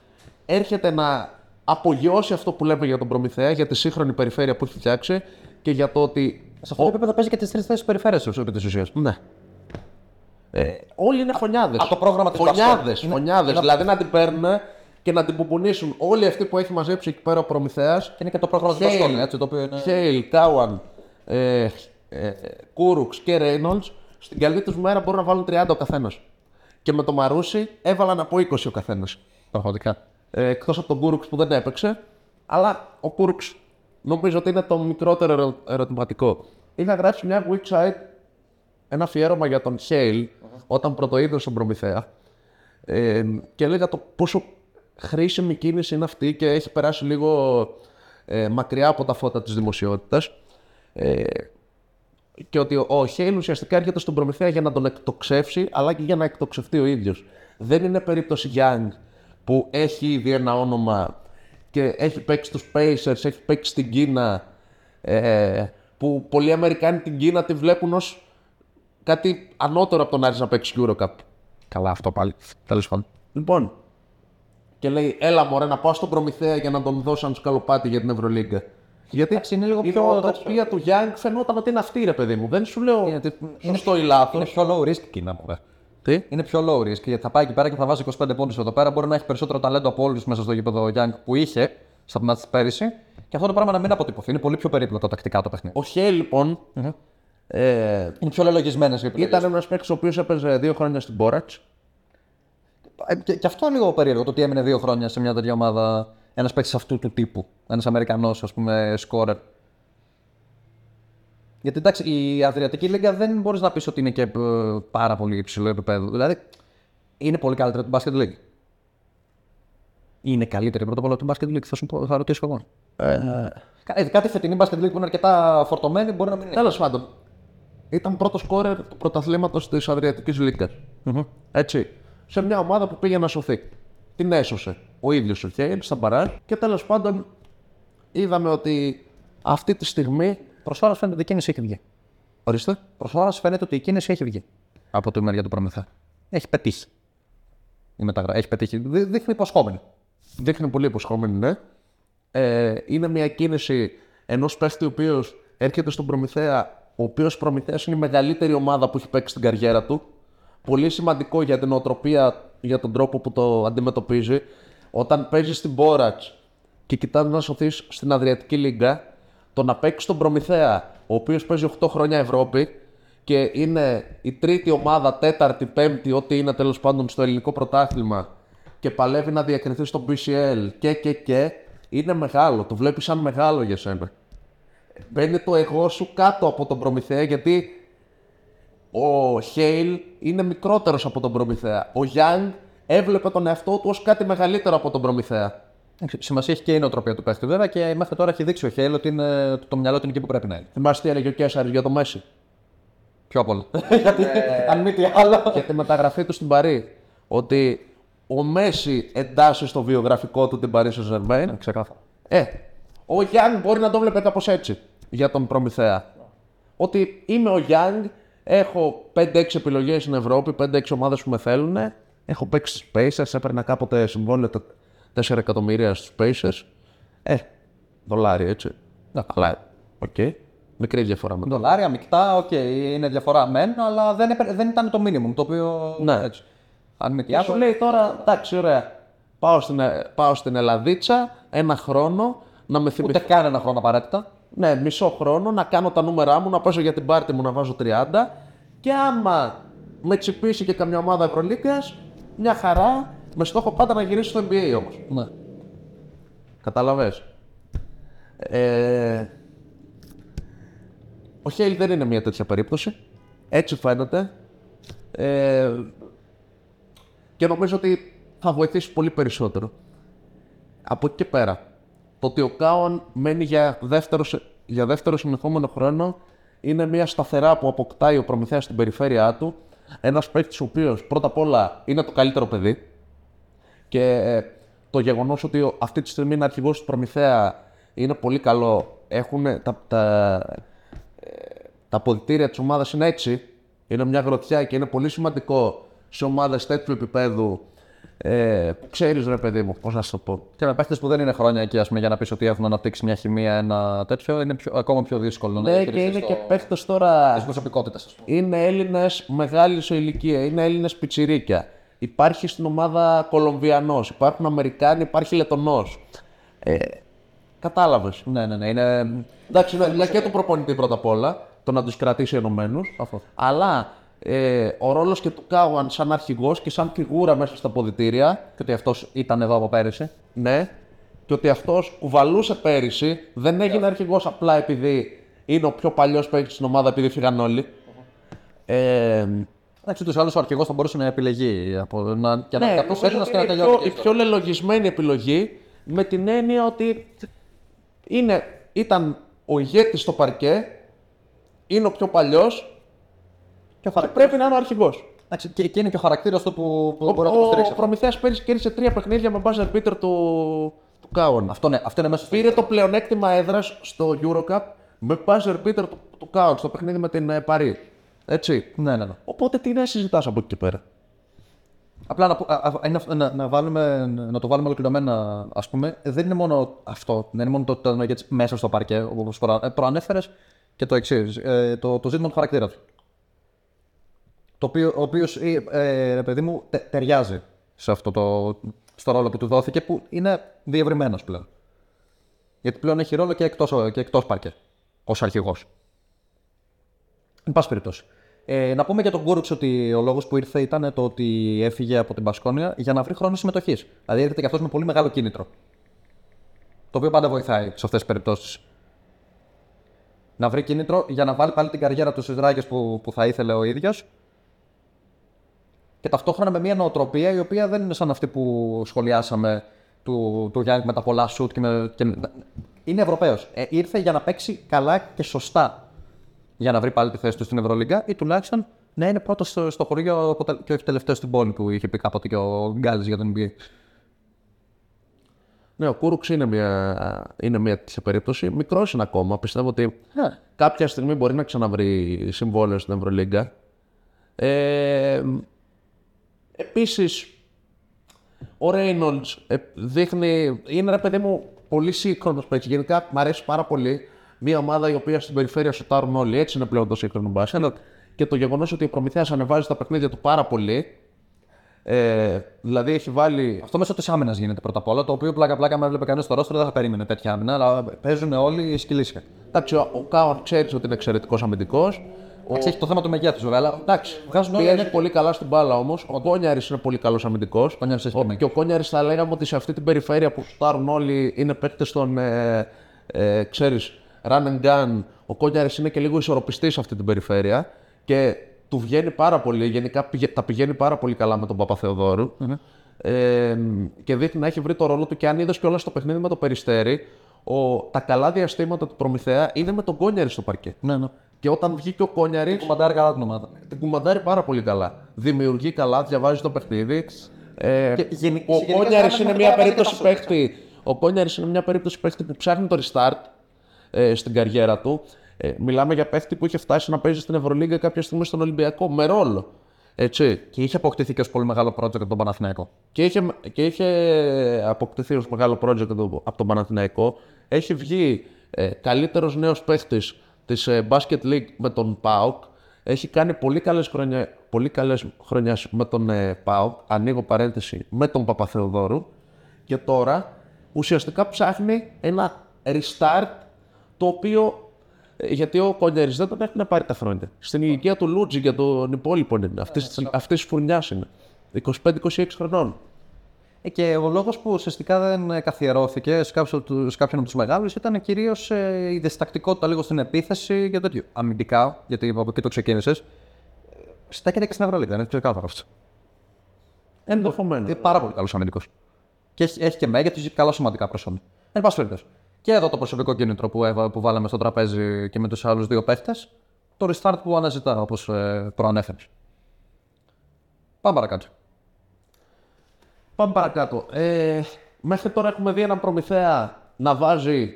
έρχεται να απογειώσει αυτό που λέμε για τον Προμηθέα, για τη σύγχρονη περιφέρεια που έχει φτιάξει και για το ότι. Σε αυτό το επίπεδο παίζει και τις τρεις θέσεις περιφέρειας επί της ουσίας. Ναι. Ε, όλοι είναι φονιάδες. από το πρόγραμμα της Φονιάδες, Πασχόλ. Είναι- φονιάδες. είναι- Δηλαδή να την παίρνουν και να την πουμπουνίσουν όλοι αυτοί που έχει μαζέψει εκεί πέρα ο Προμηθέας. Και είναι και το πρόγραμμα του Χέιλ. Πασχόλη, έτσι, το οποίο είναι. Χέιλ, Κάουαν, ε, ε, Κούρουξ και Ρέινολτς, στην καλή τους μέρα μπορούν να βάλουν 30 ο καθένας. Και με το Μαρούσι έβαλαν από 20 ο καθένας. Πραγματικά. Ε, Εκτός από τον Κούρουξ που δεν έπαιξε. Αλλά ο Κούρουξ νομίζω ότι είναι το μικρότερο ερω- ερωτηματικό. Είχα γράψει μια Weak Side, ένα αφιέρωμα για τον Χέιλ όταν πρωτοείδωσε στον Προμηθέα. Ε, και έλεγα το πόσο χρήσιμη κίνηση είναι αυτή και έχει περάσει λίγο ε, μακριά από τα φώτα της δημοσιότητας. Ε, και ότι ο- ο Χέιλ ουσιαστικά έρχεται στον Προμηθέα για να τον εκτοξεύσει, αλλά και για να εκτοξευτεί ο ίδιος. Δεν είναι περίπτωση Young που έχει ήδη ένα όνομα και έχει παίξει στους Pacers, έχει παίξει στην Κίνα, ε, που πολλοί Αμερικάνοι την Κίνα τη βλέπουν ως κάτι ανώτερο από τον Άρης να παίξεις Eurocup. Καλά, αυτό πάλι. Τέλος πάντων. Λοιπόν, και λέει, έλα μωρέ να πάω στον Προμηθέα για να τον δώσω σαν σκαλοπάτι για την Ευρωλίγκα. Γιατί Εντάξει, είναι λίγο η πιο- νοοτροπία του Young φαινόταν ότι είναι αυτή ρε παιδί μου. Δεν σου λέω Είναι, σωστό ή λάθος. είναι πιο low risk Κίνα, μωρέ. Τι; Είναι πιο low risk γιατί θα πάει εκεί πέρα και θα βάζει 25 πόντους εδώ πέρα. Μπορεί να έχει περισσότερο ταλέντο από όλους μέσα στο γήπεδο Young που είχε στα μάτια της πέρυσι. Και αυτό το πράγμα να μην αποτυπωθεί. Είναι πολύ πιο περίπλοκο τακτικά το παιχνίδι. Ο Χέι λοιπόν ε, Είναι πιο λελογισμένες οι επιλογέ. ήταν ένας παίκτης ο οποίος έπαιζε δύο χρόνια στην Μπόρατς. Ε, Και, και αυτό είναι λίγο περίεργο το ότι έμεινε δύο χρόνια σε μια τέτοια ομάδα ένας παίκτης αυτού του τύπου. Ένας Αμερικανός, ας πούμε, σκόρερ. Γιατί εντάξει, η Αδριατική Λίγκα δεν μπορείς να πεις ότι είναι και ε, πάρα πολύ υψηλό επίπεδο. Δηλαδή, είναι πολύ καλύτερη από την Basket League. Είναι καλύτερη πρώτα απ' όλα από την Basket League, θα σου πω, θα ρωτήσω εγώ. Κα- ε, κάτι φετινή Basket League που είναι αρκετά φορτωμένη μπορεί να μην είναι. Τέλος πάντων, ήταν πρώτος σκόρερ του πρωταθλήματος της Αδριατικής Λίγκας. Έτσι. Σε μια ομάδα που πήγε να σωθεί. Την έσωσε ο ίδιος ο Χέιλ στα μπαράζ και τέλος πάντων είδαμε ότι αυτή τη στιγμή. Προσφορά φαίνεται ότι η κίνηση έχει βγει. Ορίστε. Προσφορά φαίνεται ότι η κίνηση έχει βγει από τη μεριά του Προμηθέα. Έχει πετύχει. Η μεταγρα... Έχει πετύχει. Δεί- Δείχνει υποσχόμενη. Δείχνει πολύ υποσχόμενη, ναι. Ε, είναι μια κίνηση ενός παίχτη ο οποίος έρχεται στον Προμηθέα, ο οποίος Προμηθέας είναι η μεγαλύτερη ομάδα που έχει παίξει στην καριέρα του. Πολύ σημαντικό για την οτροπία, για τον τρόπο που το αντιμετωπίζει. Όταν παίζεις στην Μπόρατς και κοιτάζει να σωθείς στην Αδριατική Λίγκα, το να παίξει στον Προμηθέα, ο οποίος παίζει 8 χρόνια Ευρώπη και είναι η τρίτη ομάδα, τέταρτη, πέμπτη, ό,τι είναι τέλος πάντων στο ελληνικό πρωτάθλημα και παλεύει να διακριθεί στο BCL και και και, είναι μεγάλο. Το βλέπεις σαν μεγάλο για σένα. Μπαίνει το εγώ σου κάτω από τον Προμηθέα γιατί ο Χέιλ είναι μικρότερος από τον Προμηθέα. Ο Young έβλεπε τον εαυτό του ως κάτι μεγαλύτερο από τον Προμηθέα. Σημασία έχει και η νοοτροπία του παίχτη βέβαια και μέχρι τώρα έχει δείξει ο Χέιλ ότι είναι, το μυαλό του είναι εκεί που πρέπει να είναι. Θυμάστε τι έλεγε ο Κέσσαρη για το Μέση; Πιο απ' όλα. Γιατί αν μη τι άλλο. για τη μεταγραφή του στην Παρή. Ότι ο Μέση εντάσσει στο βιογραφικό του την Paris Saint Germain. Ξεκάθαρα. Ε, ο Γιάνγκ μπορεί να το βλέπει κάπω έτσι για τον Προμηθέα. Ότι είμαι ο Γιάνγκ, έχω 5-6 επιλογές στην Ευρώπη, 5-6 ομάδες που με θέλουν. Έχω παίξει στους Pacers, έπαιρνα κάποτε συμβόλαιο 4 εκατομμύρια στους Pacers. Ε, δολάρια έτσι. Ναι. Αλλά, οκ. Μικρή διαφορά με το. Δολάρια, μεικτά, οκ, είναι διαφορά μεν, αλλά δεν, έπαι- δεν ήταν το minimum το οποίο. Ναι. Έτσι. Αν μη τι Και άλλο. σου λέει τώρα, εντάξει, ωραία. Πάω στην, Ε- πάω στην Ελλαδίτσα ένα χρόνο να με θυμηθεί. Ούτε καν ένα χρόνο απαραίτητα. Ναι, μισό χρόνο να κάνω τα νούμερά μου, να πέσω για την πάρτι μου να βάζω 30 και άμα με τσιπήσει και καμιά ομάδα Ευρωλίγκας, μια χαρά, με στόχο πάντα να γυρίσω στο NBA όμως. Ναι. Καταλαβες. Ε, ο Χέιλ δεν είναι μια τέτοια περίπτωση. Έτσι φαίνεται. Ε, και νομίζω ότι θα βοηθήσει πολύ περισσότερο. Από εκεί και πέρα, το ότι ο Κάον μένει για δεύτερο, σε- για δεύτερο συνεχόμενο χρόνο είναι μια σταθερά που αποκτάει ο Προμηθέας στην περιφέρειά του. Ένας παίκτης ο οποίος πρώτα απ' όλα είναι το καλύτερο παιδί. Και ε, το γεγονός ότι ο- αυτή τη στιγμή είναι αρχηγός του Προμηθέα είναι πολύ καλό. Έχουν τα, τα, ε, τα αποδητήρια της ομάδας είναι έτσι. Είναι μια γροθιά και είναι πολύ σημαντικό σε ομάδες τέτοιου επίπεδου ε, που ξέρεις, ρε παιδί μου, πώς να σου το πω. Και με παίχτες που δεν είναι χρόνια εκεί, ας πούμε, για να πεις ότι έχουν αναπτύξει μια χημεία, ένα τέτοιο, είναι πιο, ακόμα πιο δύσκολο να Ναι, και διαχειριστείς είναι το- και παίχτες τώρα. τις προσωπικότητες, ας πούμε. Είναι Έλληνες μεγάλης σε ηλικία, είναι Έλληνες πιτσιρίκια. Υπάρχει στην ομάδα Κολομβιανός, υπάρχουν Αμερικάνοι, υπάρχει Λετονό. Ε, Κατάλαβες. Ναι, ναι, ναι. Είναι... Εντάξει, είναι δουλειά και του προπονητή πρώτα απ' όλα, το να τους κρατήσει ενωμένους. Αλλά ε, ο ρόλος και του Κάουαν σαν αρχηγός και σαν φιγούρα μέσα στα ποδητήρια, Και ότι αυτός ήταν εδώ από πέρυσι. ναι, και ότι αυτός κουβαλούσε πέρυσι, δεν έγινε αρχηγός απλά επειδή είναι ο πιο παλιός παίκτης στην ομάδα, επειδή φύγαν όλοι. Ε, Εντάξει, ούτως ή άλλως ο αρχηγός θα μπορούσε να επιλεγεί από, να, και να ναι, κάποιος νομίζω Έλληνας ότι και να είναι η τελειώσει. πιο, η πιο λελογισμένη επιλογή με την έννοια ότι είναι, ήταν ο ηγέτης στο παρκέ, είναι ο πιο παλιός Και ο και χαρακτήρας- πρέπει να είναι ο αρχηγός. Εντάξει, και, και είναι και ο χαρακτήρας του που, που Ο, μπορεί να το ο, υποστηρίξει. ο Προμηθέας πέρυσι κέρδισε τρία παιχνίδια με buzzer beater του, του Κάον. Αυτό, ναι, αυτό είναι μέσα στο. Πήρε το πλεονέκτημα έδρας στο Eurocup με buzzer beater του, του Κάον στο παιχνίδι με την ε, Παρή. Έτσι. Ναι, ναι, ναι. Οπότε τι να συζητάς από εκεί και πέρα. Απλά να, πω- α, α, είναι αυτό- να, να, βάλουμε, να το βάλουμε ολοκληρωμένα, ας πούμε. Δεν είναι μόνο αυτό. Δεν είναι μόνο το, το, το Nuggets μέσα στο παρκέ, όπως προανέφερες, και το εξής. Ε, το, το ζήτημα του χαρακτήρα του. Το οποίο, ο οποίος, ε, ρε παιδί μου, τε, ταιριάζει σε αυτό το, στο ρόλο που του δόθηκε, που είναι διευρυμένος πλέον. Γιατί πλέον έχει ρόλο και εκτός και εκτός παρκέ, ως αρχηγός. Εν πάση περιπτώσει. Ε, να πούμε για τον Κούρουξ ότι ο λόγος που ήρθε ήταν το ότι έφυγε από την Μπασκόνια για να βρει χρόνο συμμετοχής. Δηλαδή έρχεται και αυτός με πολύ μεγάλο κίνητρο. Το οποίο πάντα βοηθάει σε αυτές τις περιπτώσεις. Να βρει κίνητρο για να βάλει πάλι την καριέρα του στις ράγες που, που θα ήθελε ο ίδιος. Και ταυτόχρονα με μια νοοτροπία η οποία δεν είναι σαν αυτή που σχολιάσαμε του, του Γιάννη με τα πολλά σουτ και, με, και είναι Ευρωπαίος. Ε, ήρθε για να παίξει καλά και σωστά για να βρει πάλι τη θέση του στην Ευρωλίγκα ή τουλάχιστον να είναι πρώτος στο, στο χωριό αποτε- και όχι τελευταίος στην πόλη που είχε πει κάποτε και ο Γκάλης για τον NBA. Ναι, ο Κούρουξ είναι μια, είναι μια τέτοια περίπτωση. Μικρό είναι ακόμα. Πιστεύω ότι Ναι. κάποια στιγμή μπορεί να ξαναβρει συμβόλαιο στην Ευρωλίγκα. Ε, επίσης, ο Reynolds ε, δείχνει, είναι ρε παιδί μου πολύ σύγχρονος παίκτης. Γενικά μου αρέσει πάρα πολύ μια ομάδα η οποία στην περιφέρεια σουτάρουν όλοι. Έτσι είναι πλέον το σύγχρονο μπάσκετ. Και το γεγονός ότι ο Προμηθέας ανεβάζει τα παιχνίδια του πάρα πολύ. Ε, δηλαδή έχει βάλει Αυτό μέσω της άμυνας γίνεται πρώτα απ' όλα. Το οποίο πλάκα-πλάκα με έβλεπε κανείς στο ρόστρο δεν θα περίμενε τέτοια άμυνα. Αλλά παίζουν όλοι σκυλίσια. Εντάξει, ο, ο Κάουαν ξέρεις ότι είναι εξαιρετικός αμυντικός. Εντάξει, έχει το θέμα του μεγέθους βέβαια. Αλλά Εντάξει, βγάζουν όλοι. πιέζει πολύ καλά στην μπάλα όμως. Ο Κόνιαρης είναι πολύ καλός αμυντικός. Κόνιαρης έχει και Και ο Κόνιαρης θα λέγαμε ότι σε αυτή την περιφέρεια που στάρουν όλοι είναι παίκτες των. Ε, ε, ξέρεις, run and gun. Ο Κόνιαρης είναι και λίγο ισορροπιστής σε αυτή την περιφέρεια. Και του βγαίνει πάρα πολύ. Γενικά πηγε- τα πηγαίνει πάρα πολύ καλά με τον Παπαθεοδόρου. Ε, και δείχνει να έχει βρει το ρόλο του και αν είδες κιόλας στο παιχνίδι με το περιστέρι, ο, τα καλά διαστήματα του Προμηθέα είναι με τον Κόνιαρη στο παρκέ. Ναι, ναι. Και όταν βγήκε ο Κόνιαρη, Κουμαντάρει καλά την ομάδα. την κουμαντάρει πάρα πολύ καλά. Δημιουργεί καλά, διαβάζει το παιχνίδι. Ε, Και γενι- ο γενικά Κόνιαρης κάνει είναι με μια το περίπτωση και τα παίχτη. Ο Κόνιαρης είναι μια περίπτωση παίχτη που ψάχνει το restart ε, στην καριέρα του. Ε, μιλάμε για παίχτη που είχε φτάσει να παίζει στην Ευρωλίγκα κάποια στιγμή στον Ολυμπιακό με ρόλο. Έτσι. Και είχε αποκτηθεί και ως πολύ μεγάλο project από τον Παναθηναϊκό. Και είχε, και είχε αποκτηθεί ως μεγάλο project από από τον Παναθηναϊκό. Έχει βγει ε, καλύτερος νέος παίχτης της ε, Basket League με τον ΠΑΟΚ. Έχει κάνει πολύ καλές, χρονιά, πολύ καλές χρονιές με τον ε, ΠΑΟΚ. Ανοίγω παρένθεση με τον Παπαθεοδόρου. Και τώρα ουσιαστικά ψάχνει ένα restart το οποίο ε, γιατί ο Κονιέρης δεν τον έχουν πάρει τα χρόνια. Στην ηλικία του Λούτζι και των υπόλοιπων είναι. Αυτή τη φουρνιάς είναι. 25-26 χρονών. Ε, Και ο λόγος που ουσιαστικά δεν ε, καθιερώθηκε σε κάποιον, από τους- σε κάποιον από τους μεγάλους ήταν κυρίως η διστακτικότητα λίγο στην επίθεση και τέτοιο. Αμυντικά, γιατί από εκεί το ξεκίνησες. Στέκεται και στην Ευρωλίγα, είναι ξεκάθαρο αυτό. Ενδεχομένως. Είναι πάρα πολύ καλός αμυντικός. Και έχει, έχει και μέγεθος, έχει καλά σωματικά προσόντα. Εν πάση περιπτώσει. Και εδώ το προσωπικό κίνητρο που, έβα- που βάλαμε στο τραπέζι και με τους άλλους δύο παίχτες, το restart που αναζητά, όπως ε, προανέφερες. Πάμε παρακάτω. Πάμε παρακάτω. Ε, μέχρι τώρα έχουμε δει έναν προμηθέα να βάζει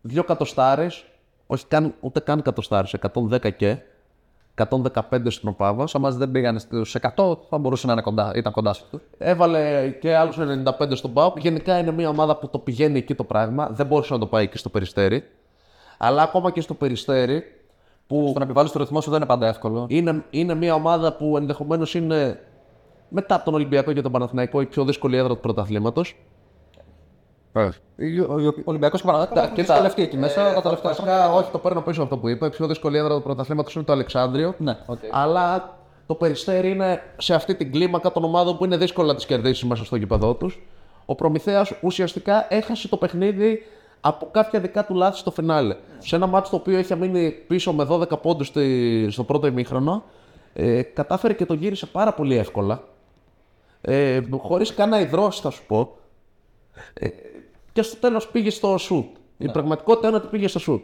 δύο κατοστάρες, όχι καν, ούτε καν κατοστάρες, 110 και 115 στην Οπάβα. Άμα δεν πήγαν στους 100, θα μπορούσε να είναι κοντά, ήταν κοντά σε αυτού. Έβαλε και άλλους 95 στον Πάο. Γενικά είναι μια ομάδα που το πηγαίνει εκεί το πράγμα. Δεν μπορούσε να το πάει και στο περιστέρι. Αλλά ακόμα και στο περιστέρι, που Το να επιβάλλεις το ρυθμό σου δεν είναι πάντα εύκολο. είναι, είναι μια ομάδα που ενδεχομένως είναι μετά από τον Ολυμπιακό και τον Παναθηναϊκό η πιο δύσκολη έδρα του πρωταθλήματος. Ο Ολυμπιακός και Παναγιώτης και τα τελευταία εκεί μέσα. Τα τελευταία Βασικά, όχι, το παίρνω πίσω αυτό που είπα. Η πιο δύσκολη έδρα του πρωταθλήματος είναι το Αλεξάνδριο. Ναι, οκ. Αλλά το Περιστέρι είναι σε αυτή την κλίμακα των ομάδων που είναι δύσκολο να τις κερδίσει μέσα στο γήπεδό τους. Ο Προμηθέας ουσιαστικά έχασε το παιχνίδι από κάποια δικά του λάθη στο φινάλε. Σε ένα μάτσο το οποίο είχε μείνει πίσω με 12 πόντους στο πρώτο ημίχρονο, ε, κατάφερε και το γύρισε πάρα πολύ εύκολα. Ε, Χωρίς καν να υδρώσει, θα σου πω. Ε, και στο τέλος πήγε στο σουτ. Η πραγματικότητα είναι ότι πήγε στο σουτ.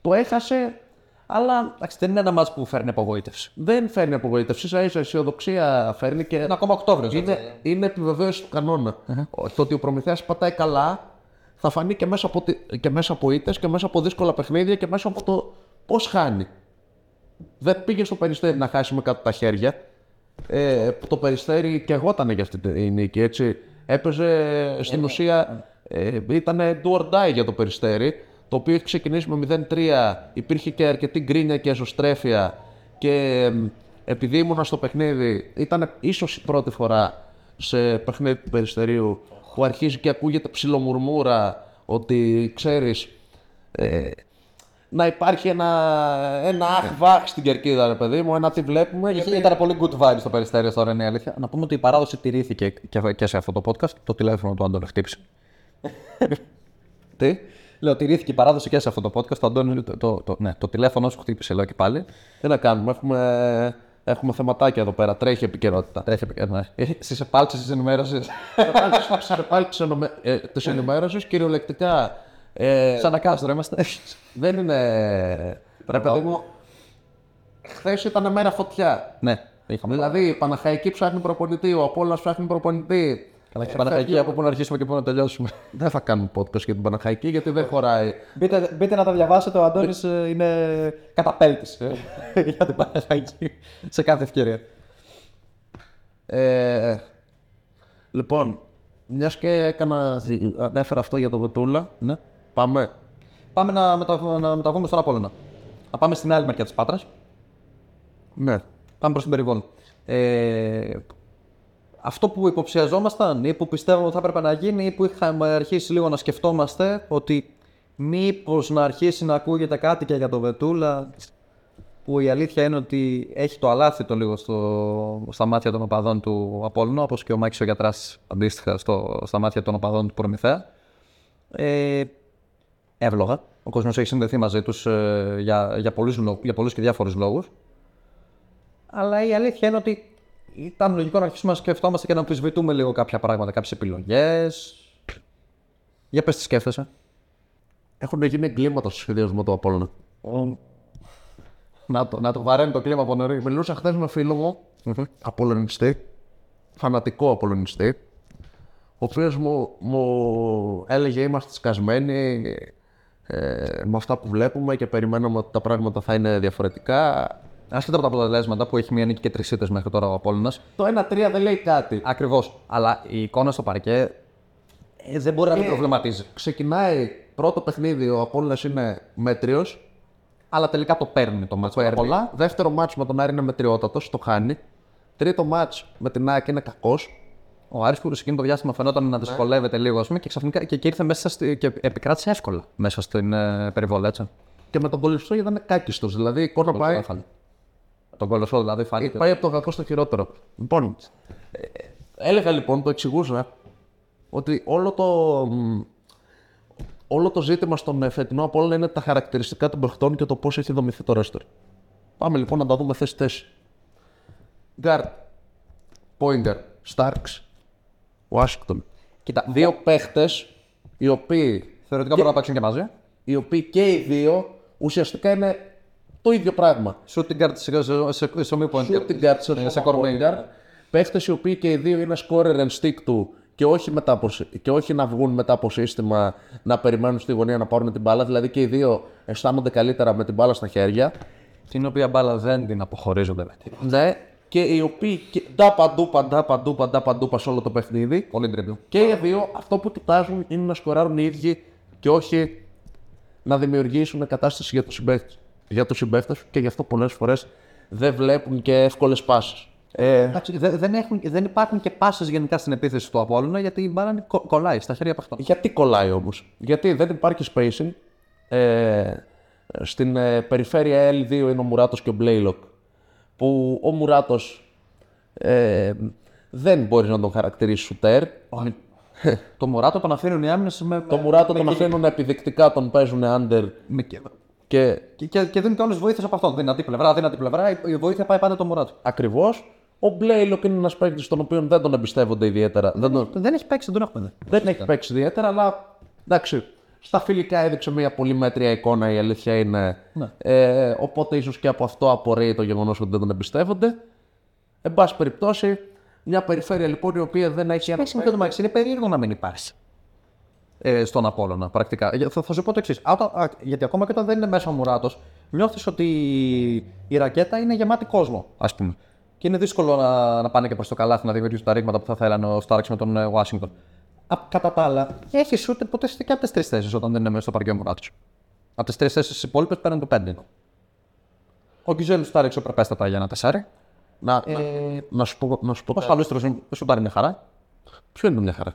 Το έχασε, αλλά Εντάξει, δεν είναι ένα μάτσο που φέρνει απογοήτευση. δεν φέρνει απογοήτευση. σα ίσα αισιοδοξία φέρνει και Είναι ακόμα Οκτώβριος. είναι, είναι επιβεβαίωση του κανονα Ο- Το ότι ο Προμηθέας πατάει καλά θα φανεί και μέσα από, τη- και μέσα από ήττες και μέσα από δύσκολα παιχνίδια και μέσα από το πώς χάνει. Δεν πήγε στο περιστέρι να χάσει με κάτω τα χέρια. Ε, το περιστέρι και εγώ ήταν για αυτή τη νίκη, έτσι. Έπαιζε στην ουσία, ε, ήταν do or die για το περιστέρι, το οποίο έχει ξεκινήσει με 0-3, υπήρχε και αρκετή γκρίνια και εσωστρέφεια και εμ, επειδή ήμουνα στο παιχνίδι, ήταν ίσως η πρώτη φορά σε παιχνίδι του περιστερίου που αρχίζει και ακούγεται ψιλομουρμούρα ότι ξέρεις ε, να υπάρχει ένα, ένα αχ βαχ στην κερκίδα, ρε παιδί μου, ένα τι βλέπουμε. Γιατί... Ήταν πολύ good vibes το περιστέρι τώρα, είναι η αλήθεια. Να πούμε ότι η παράδοση τηρήθηκε και- και σε αυτό το podcast. Το τηλέφωνο του Αντώνη χτύπησε. Τι, Λέω, τηρήθηκε η παράδοση και σε αυτό το podcast. Το, Αντώνη, το, το, το, ναι, το τηλέφωνο σου χτύπησε, λέω και πάλι. τι να κάνουμε, έχουμε, έχουμε θεματάκια εδώ πέρα, τρέχει επικαιρότητα. Τρέχει, ναι. Στις επάλξεις της ενημέρωσης. Σε πάλι της ενημέρωσης, κυριολεκτικά. Ε, Σαν να κάστρο είμαστε. δεν είναι. Ρε παιδί μου, χθες ήταν μέρα φωτιά. ναι, είχαμε. Δηλαδή, η Παναχαϊκή ψάχνει προπονητή, ο Απόλλωνας ψάχνει προπονητή. Καλά, και Παναγιακή από πού να αρχίσουμε και πού να τελειώσουμε. Δεν θα κάνουμε podcast για την Παναχαϊκή γιατί δεν χωράει. Μπείτε, μπείτε να τα διαβάσετε. Ο Αντώνης είναι καταπέλτης για την Παναγιακή σε κάθε ευκαιρία. Ε, λοιπόν, μιας και έκανα, ανέφερα αυτό για τον Βετούλα, Ναι. Πάμε. Πάμε να, μετα, να μεταβούμε στον Απόλλωνα. Να πάμε στην άλλη μεριά της Πάτρας. Ναι. Πάμε προς την περιβόλη. Ε, αυτό που υποψιαζόμασταν ή που πιστεύαμε ότι θα έπρεπε να γίνει ή που είχαμε αρχίσει λίγο να σκεφτόμαστε ότι μήπως να αρχίσει να ακούγεται κάτι και για το Βετούλα που η αλήθεια είναι ότι έχει το αλάθητο λίγο στο, στα μάτια των οπαδών του Απόλλωνα όπως και ο Μάκης ο Γιατράς αντίστοιχα στο, στα μάτια των οπαδών του Προμηθέα. Ε, εύλογα. Ο κόσμος έχει συνδεθεί μαζί τους ε, για, για, πολλούς, λο- για πολλούς και διάφορους λόγους. Αλλά η αλήθεια είναι ότι ήταν λογικό να αρχίσουμε να σκεφτόμαστε και να αμφισβητούμε λίγο κάποια πράγματα, κάποιες επιλογές. Για πες τι σκέφτεσαι. Έχουν γίνει εγκλήματα στο σχεδιασμό του Απόλλωνα. Να το, να το βαραίνει το κλίμα από νωρί. Μιλούσα χθες με φίλο μου, Απολωνιστή, φανατικό Απολωνιστή, ο οποίος μου, μου έλεγε είμαστε σκασμένοι ε, με αυτά που βλέπουμε και περιμέναμε ότι τα πράγματα θα είναι διαφορετικά. Άσχετα από τα αποτελέσματα που έχει μία νίκη και τρεις ήττες μέχρι τώρα ο Απόλυνα. Το 1-3 δεν λέει κάτι. Ακριβώς. Αλλά η εικόνα στο παρκέ ε, δεν μπορεί να μην προβληματίζει. Ξεκινάει πρώτο παιχνίδι, ο Απόλλωνας είναι μέτριος. Αλλά τελικά το παίρνει το μάτσο. Πολλά. Δεύτερο μάτς με τον Άρη είναι μετριότατος, το χάνει. Τρίτο μάτς με την ΑΕΚ είναι κακός. Ο Άρης που εκείνο το διάστημα φαινόταν να δυσκολεύεται λίγο ας πούμε, και ξαφνικά και, και ήρθε μέσα στη, και επικράτησε εύκολα μέσα στην ε, περιβολή. Έτσι. Και με τον Κολυσσό ήταν κάκιστος. Δηλαδή η εικόνα πάει, Έφανε. Τον κολοσσό δηλαδή φάνηκε. πάει από το κακό στο χειρότερο. Λοιπόν, ε, έλεγα λοιπόν, το εξηγούσα, ότι όλο το, μ, όλο το ζήτημα στον ε, φετινό Απόλλωνα είναι τα χαρακτηριστικά των παιχτών και το πώς έχει δομηθεί το ρέστερ. Πάμε λοιπόν να τα δούμε θέση-θέση. Γκάρτ, Πόιντερ, Στάρξ, Ουάσιγκτον. Κοίτα, Δύο παίχτες οι οποίοι, θεωρητικά μπορούν να παίξουν και μαζί. οι οποίοι και οι δύο ουσιαστικά είναι το ίδιο πράγμα. Shooting guard σε, σε, σε, σε ομοίου point. Shooting guard σε σε point point guard. Παίχτες οι οποίοι και οι δύο είναι scorer and stick του και όχι, μετά από, συ- και όχι να βγουν μετά από σύστημα να περιμένουν στη γωνία να πάρουν την μπάλα. Δηλαδή και οι δύο αισθάνονται καλύτερα με την μπάλα στα χέρια. Την οποία μπάλα δεν την αποχωρίζονται με τίποτα. Ναι. Και οι οποίοι και, ντά παντού, παντά, παντού, παντά, παντού, πα σε όλο το παιχνίδι. Πολύ ντριμπλ. Και οι δύο αυτό που κοιτάζουν είναι να σκοράρουν οι ίδιοι και όχι να δημιουργήσουν κατάσταση για τους συμπαίκτε. Για τους συμπαίκτες και γι' αυτό πολλές φορές δεν βλέπουν και εύκολες πάσει. Ε, Εντάξει, δεν, δεν, έχουν, δεν υπάρχουν και πάσες γενικά στην επίθεση του Απόλλωνα γιατί η μπάλα είναι κο- κολλάει στα χέρια παιχτών. γιατί κολλάει όμως, Γιατί δεν υπάρχει spacing. Ε, στην ε, περιφέρεια L2 είναι ο Μουράτος και ο Μπλέιλοκ. Που ο Μουράτος ε, δεν μπορείς να τον χαρακτηρίσεις σουτέρ. το Μωράτο τον αφήνουν οι άμυνες με. Το Μουράτο τον αφήνουν επιδεικτικά, τον παίζουν under με... και... και Και, και, και δίνουν και όλε τι βοήθειες από αυτόν. Δυνατή πλευρά, δυνατή πλευρά. Η, η βοήθεια πάει πάντα το Μωράτο. ακριβώς. Ο Μπλέιλοκ είναι ένας παίκτης τον οποίο δεν τον εμπιστεύονται ιδιαίτερα. Δεν, τον, Δεν έχει παίξει, δεν τον έχουμε δει. δεν έχει παίξει ιδιαίτερα, αλλά εντάξει. Στα φιλικά έδειξε μια πολύ μέτρια εικόνα, η αλήθεια είναι. Ναι. Ε, οπότε ίσως και από αυτό απορρέει το γεγονός ότι δεν τον εμπιστεύονται. Εν πάση περιπτώσει, μια περιφέρεια λοιπόν η οποία δεν έχει ένα. Παίξει με το Μαξ, είναι περίεργο να μην υπάρχει. Ε, στον Απόλλωνα, πρακτικά. Για- Θα, θα σου πω το εξής. Γιατί ακόμα και όταν δεν είναι μέσα ο Μουράτος, νιώθεις ότι η ρακέτα είναι γεμάτη κόσμο, ας πούμε. Και είναι δύσκολο να, να πάνε και προς το καλάθι να δημιουργήσουν τα ρήγματα που θα θέλανε ο Στάρξ με τον ε, Ουάσιγκτον. Α, κατά τα άλλα, έχεις σούτ ποτέ και από τις τρεις θέσεις όταν δεν είναι μέσα στο παρκέ ο Μουράτο. Από τις τρεις θέσεις τι υπόλοιπες παίρνουν το πέντε. Ο Γκιζέλ Στάρεξ προπέστατα για ένα τεσάρι. Να, να, να σου πω, να σου πω Ο κάτι. Χαλούστρο σουτάρει μια χαρά. Ποιο είναι μια χαρά;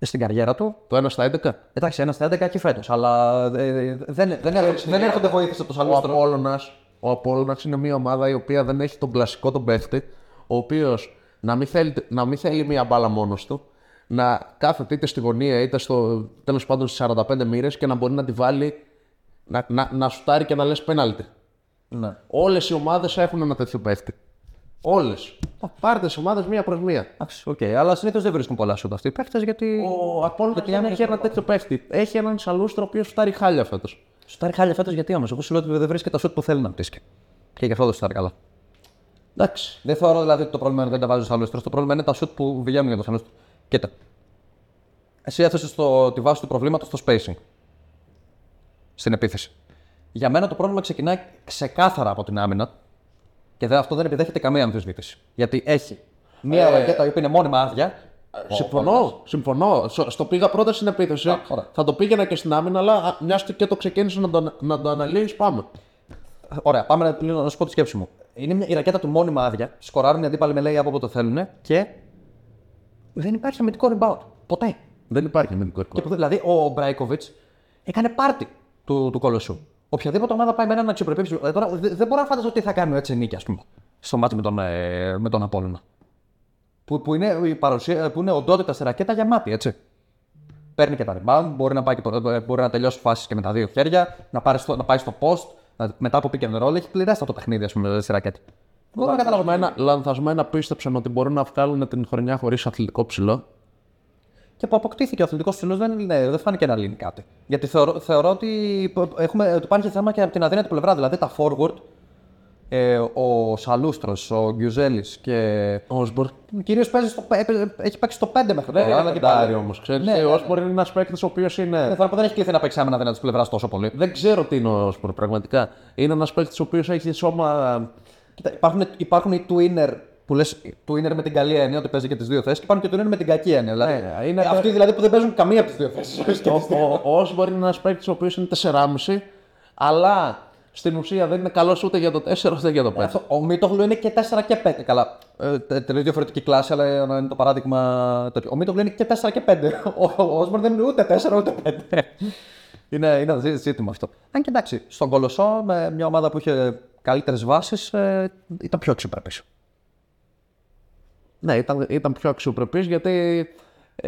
Στην καριέρα του Το 1 στα 11. Εντάξει, ένα στα 11 και φέτος, αλλά ε, δεν, δεν, δεν έρχονται βοήθειε από το Ο Σαλούστρο. Απόλλωνας, ο Απόλλωνας είναι μια ομάδα η οποία δεν έχει τον κλασικό τον παίχτη, ο οποίος να, μην θέλει- να μην θέλει μια μπάλα μόνος του, να κάθεται είτε στη γωνία είτε στο τέλος πάντων στις 45 μοίρες και να μπορεί να τη βάλει να, να, να σουτάρει και να λες πέναλτι. Ναι. Όλες οι ομάδες έχουν ένα τέτοιο παίχτη. Όλες. Πάρτε τις ομάδες μία προς μία. Εντάξει, οκ, αλλά συνήθως δεν βρίσκουν πολλά σούτ αυτοί οι παίχτες γιατί. Ο Απόλλωνας δεν έχει ένα τέτοιο παίχτη. Έχει έναν Σαλούστρο ο οποίος σουτάρει χάλια φέτος. Σουτάρει χάλια φέτος γιατί όμως; Εγώ σου λέω ότι δεν βρίσκει τα σούτ που θέλει να πτύσει. Και γι' αυτό δεν σουτάρει καλά. Εντάξει. Δεν θεωρώ δηλαδή ότι το πρόβλημα είναι ότι δεν τα βάζει στο Σαλούστρο. Το πρόβλημα είναι τα σούτ που βγαίνουν για το Σαλούστρο. Κοίτα. Εσύ έθεσες τη βάση του προβλήματος στο spacing. Στην επίθεση. Για μένα το πρόβλημα ξεκινάει ξεκάθαρα από την άμυνα και δεν, αυτό δεν επιδέχεται καμία αμφισβήτηση. Γιατί έχει μία ρακέτα η οποία είναι μόνιμα άδεια. Συμφωνώ, συμφωνώ. Στο- Στο πήγα πρώτα στην επίθεση. ωραία. Θα το πήγαινα και στην άμυνα, αλλά μιας και το ξεκίνησε να το, να το αναλύεις, πάμε. Ωραία, πάμε να, λίγο να σου πω τη σκέψη μου. Είναι μια, η ρακέτα του μόνιμα άδεια. Σκοράρουν οι αντίπαλοι με λέει από όποτε θέλουν και δεν υπάρχει αμυντικό rebound. Ποτέ. Δεν υπάρχει αμυντικό Και που, δηλαδή ο Μπράικοβιτς έκανε πάρτι του, του κολοσσού. Οποιαδήποτε ομάδα πάει με έναν αξιοπρεπή. Ε, τώρα δε- δεν μπορώ να φανταστώ τι θα κάνει έτσι νίκη, ας πούμε. Στο μάτι με τον, ε, με τον Απόλλωνα. Που, που, είναι, η παρουσία, που είναι οντότητα σε ρακέτα γεμάτη, έτσι. Παίρνει και τα rebound, μπορεί να, πάει και το, ε, μπορεί να τελειώσει φάσεις και με τα δύο χέρια, να, πάρει στο, να πάει στο post, να, μετά από pick and roll. Έχει πληρέσει το παιχνίδι, ας πούμε, στη ρακέτα. Δεν καταλάβω. Λανθασμένα, λανθασμένα πίστεψαν ότι μπορούν να βγάλουν την χρονιά χωρίς αθλητικό ψηλό. Και που αποκτήθηκε ο αθλητικός ψηλός δεν, ναι, δεν φάνηκε να λύνει κάτι. Γιατί θεωρώ, θεωρώ ότι έχουμε, ότι υπάρχει θέμα και από την αδύνατη πλευρά. Δηλαδή τα forward, ε, ο Σαλούστρος, ο Γκιουζέλης και. Ο Όσμπορ. Κυρίω έχει παίξει στο 5 μέχρι Δεν τώρα. είναι αλλά και λεπτάρι πάλι. όμως. Ξέρεις, Ναι, ο ναι. Όσμπορ είναι ένας παίκτης ο οποίος είναι. Δεν θα δεν έχει κληθεί να παίξει άμενα αδύνατη πλευράς τόσο πολύ. Δεν ξέρω τι είναι ο Όσμπορ πραγματικά. Είναι ένας παίκτης ο οποίος έχει σώμα. Κοίτα, υπάρχουν, υπάρχουν οι twinner που λες twinner με την καλή έννοια ότι παίζει και τις δύο θέσεις και υπάρχουν και twinner με την κακή έννοια. Δηλαδή, Ναι, είναι- ε, αυτοί δηλαδή που δεν παίζουν καμία από τις δύο θέσεις. Ο, ο, ο Όσμπορ είναι ένας παίκτης ο οποίος είναι 4,5 αλλά στην ουσία δεν είναι καλός ούτε για το 4 ούτε για το 5. Αυτό, ο Μίτογλου είναι και 4 και 5. Καλά. Ε, τε- τελείως διαφορετική κλάση, αλλά είναι το παράδειγμα τέτοιο. Ο Μίτογλου είναι και 4 και 5. Ο, ο Όσμπορν δεν είναι ούτε 4 ούτε 5. είναι, είναι ένα ζή- ζήτημα αυτό. Αν και εντάξει, στον Κολοσσό με μια ομάδα που είχε καλύτερες βάσεις ε, ήταν πιο αξιοπρεπής. Ναι, ήταν, ήταν πιο αξιοπρεπής γιατί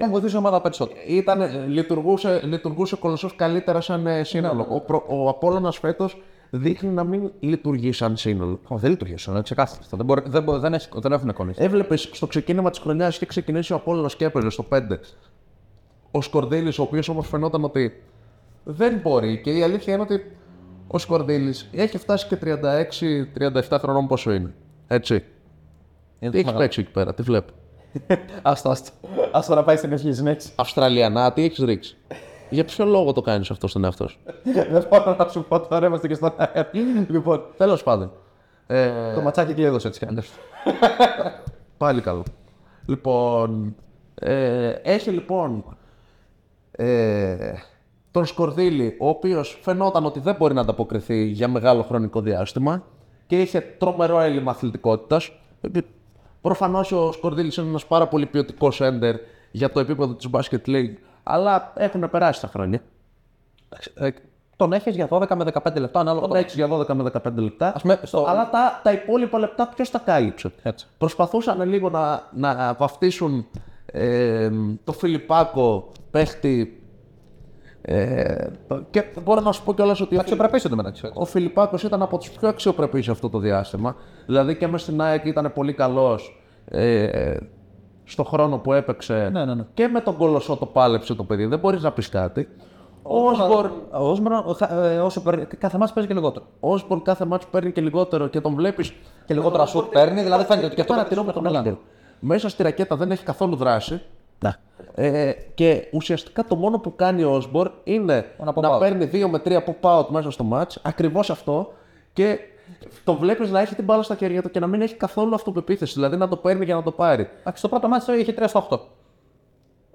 Θα βοηθούσε η ομάδα περισσότερο. ήταν, λειτουργούσε, λειτουργούσε κολοσσός καλύτερα σαν ε, σύνολο. Ο, προ- ο Απόλλωνας φέτος δείχνει να μην λειτουργεί σαν σύνολο. Oh, δεν λειτουργήσε, είναι ξεκάθαρο. αυτό. Δεν, μπορεί, δεν, μπορεί- δεν, έχει, δεν έχουν εικόνε. Έβλεπες στο ξεκίνημα της χρονιάς είχε ξεκινήσει ο Απόλλωνας και έπαιζε στο 5. Ο Σκορδίλης, ο οποίος όμως φαινόταν ότι δεν μπορεί. Και η αλήθεια είναι ότι ο Σκορδίλης έχει φτάσει και 36-37 χρονών πόσο είναι. Έτσι. Τι έχει παίξει εκεί πέρα, τι βλέπω. Άστο, άστο. Άστο να πάει στην ευχή συνέχιση. Αυστραλιανά, τι έχεις ρίξει. Για ποιο λόγο το κάνεις αυτό στον εαυτό σου; Δεν μπορώ να σου πω τώρα, είμαστε και στον αέρα. Λοιπόν, Τέλος πάντων. Ε, το ματσάκι και έδωσε έτσι κι αλλιώς. Πάλι καλό. Λοιπόν, ε, έχει λοιπόν ε, τον Σκορδίλη, ο οποίος φαινόταν ότι δεν μπορεί να ανταποκριθεί για μεγάλο χρονικό διάστημα και είχε τρομερό έλλειμμα αθλητικότητας. Προφανώς ο Σκορδίλης είναι ένας πάρα πολύ ποιοτικός έντερ για το επίπεδο της Basket League, αλλά έχουν περάσει τα χρόνια. Ε, τον έχεις για 12 με 15 λεπτά ανάλογα. Τον έχεις για 12 με 15 λεπτά. Ας πούμε, στο- Αλλά τα, τα υπόλοιπα λεπτά ποιος τα κάλυψε; Έτσι. Προσπαθούσαν λίγο να, να βαφτίσουν ε, το Φιλιππάκο παίχτη. Ε, και μπορώ να σου πω κιόλας ότι ο, Αξιοπρεπή εντωμεταξύ. ο Φιλιππάκος ήταν από τους πιο αξιοπρεπείς αυτό το διάστημα. Δηλαδή και μέσα στην ΑΕΚ ήταν πολύ καλός ε, στο χρόνο που έπαιξε. Ναι, ναι, ναι. Και με τον Κολοσσό το πάλεψε το παιδί. Δεν μπορείς να πεις κάτι. Ο Όσμπορν Ο Όσμπορν, ο Χα- ε, όσο παίρνει- κάθε μάτς παίζει και λιγότερο. Ο Όσμπορν κάθε μάτσο παίρνει και λιγότερο και τον βλέπει. Και λιγότερα σουτ παίρνει, δηλαδή φαίνεται ότι και αυτό Παρατηρώ με τον Άλτερ. Μέσα στη ρακέτα δεν έχει καθόλου δράση. Ε, και ουσιαστικά το μόνο που κάνει ο Όσμπορν είναι Ένα να pop-out. παίρνει 2 με 3 pop-out μέσα στο match. Ακριβώς αυτό. Και το βλέπεις να έχει την μπάλα στα χέρια του και να μην έχει καθόλου αυτοπεποίθηση. Δηλαδή να το παίρνει για να το πάρει. Εντάξει, στο πρώτο μάτι είχε 3 στο 8.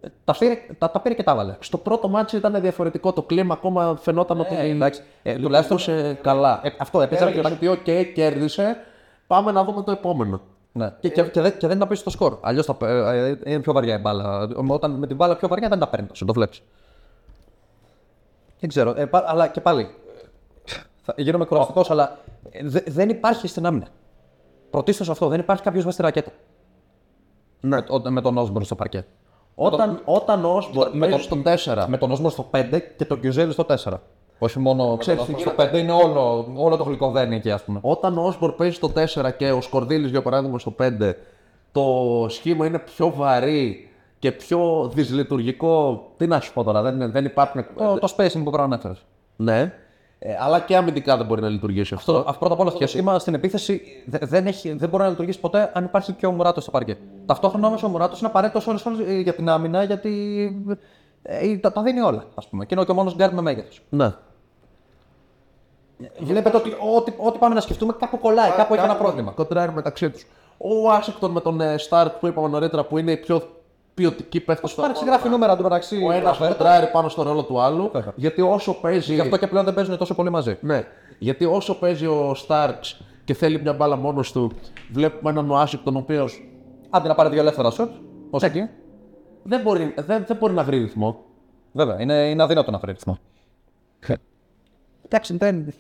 Ε, Τα πήρε, τα, τα πήρε και τα έβαλε. Στο πρώτο match ήταν διαφορετικό. Το κλίμα ακόμα φαινόταν ότι. Ε, εντάξει. Ε, τουλάχιστον λειτουργούσε καλά. Ε, αυτό έπαιζε Έπαιζε και ότι, οκ, κέρδισε. Πάμε να δούμε το επόμενο. Ναι. Και, και, και, δεν, και δεν τα πει στο σκορ. Αλλιώς ε, ε, είναι πιο βαριά η μπάλα. Όταν με την μπάλα πιο βαριά δεν τα παίρνει τόσο. Το βλέπεις. Δεν ξέρω. Ε, πα- αλλά και πάλι. Θα γίνομαι κουραστικός, αλλά ε, δε- δεν υπάρχει στην άμυνα. Πρωτίστως αυτό. Δεν υπάρχει κάποιος μέσα στη ρακέτα. Ναι. Με, ο- με τον Όσμπορν στο παρκέ. Όταν, όταν ο Όσμπορν με παίζει το- στον 4 Με τον Όσμπορν στο 5 και τον Κιουζέλη στο 4. Όχι μόνο Ξέρεις Ξέρεις, τι στο 5 είναι όλο, όλο το γλυκοδένει εκεί, ας πούμε. Όταν ο Όσμπορν παίζει στο 4 και ο Σκορδίλης για παράδειγμα στο 5, το σχήμα είναι πιο βαρύ και πιο δυσλειτουργικό. Τι να σου πω τώρα, δεν, δεν υπάρχουν. Το, το spacing που προανέφερες. Ναι. Ε, αλλά και αμυντικά δεν μπορεί να λειτουργήσει αυτό. Αυτό, αυτό πρώτα απ' όλα το σχήμα στην επίθεση δε- δεν, έχει, δεν μπορεί να λειτουργήσει ποτέ αν υπάρχει και ο Μουράτος στο παρκέ. Ταυτόχρονα όμως ο Μουράτος είναι απαραίτητος ώρε ώρες για την άμυνα γιατί ε, τα, τα δίνει όλα. Ας πούμε. Και είναι και ο μόνος γκαρντ με μέγεθος. Ναι. Βλέπετε ότι ό,τι, ό,τι πάμε να σκεφτούμε κάπου κολλάει, κάπου έχει ένα πρόβλημα. Κοντράρει μεταξύ τους. Ο Ουάσιγκτον με τον ε, Σταρξ που είπαμε νωρίτερα που είναι η πιο ποιοτική παίχτη στο Υπάρχει γράφει νούμερα του μεταξύ. Ο ένας κοντράρει πάνω στο ρόλο του άλλου. Βέβαια. Γιατί όσο παίζει. Γι' αυτό και πλέον δεν παίζουν τόσο πολύ μαζί. Ναι. Γιατί όσο παίζει ο Σταρξ και θέλει μια μπάλα μόνος του, βλέπουμε έναν Ουάσιγκτον ο οποίο Άντε να πάρει δύο ελεύθερα σουτ. Ω εκεί; Δεν μπορεί, δεν, δεν μπορεί να βρει ρυθμό. Βέβαια, είναι, είναι αδύνατο να βρει ρυθμό. Εντάξει, δεν.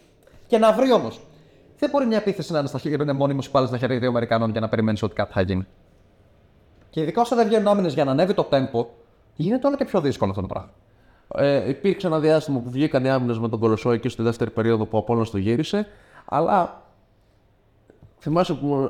Και να βρει όμως. Δεν μπορεί μια επίθεση να είναι στα χέρια, είναι μόνιμος υπάλληλος στα χέρια δύο Αμερικανών για να περιμένεις ότι κάτι θα γίνει. Και ειδικά όσο δεν βγαίνουν άμυνες για να ανέβει το tempo, γίνεται όλο και πιο δύσκολο αυτό το πράγμα. Ε, υπήρξε ένα διάστημα που βγήκαν οι άμυνες με τον Κολοσσό εκεί στη δεύτερη περίοδο που ο Απόλλωνας το γύρισε. Αλλά θυμάσαι που, μου-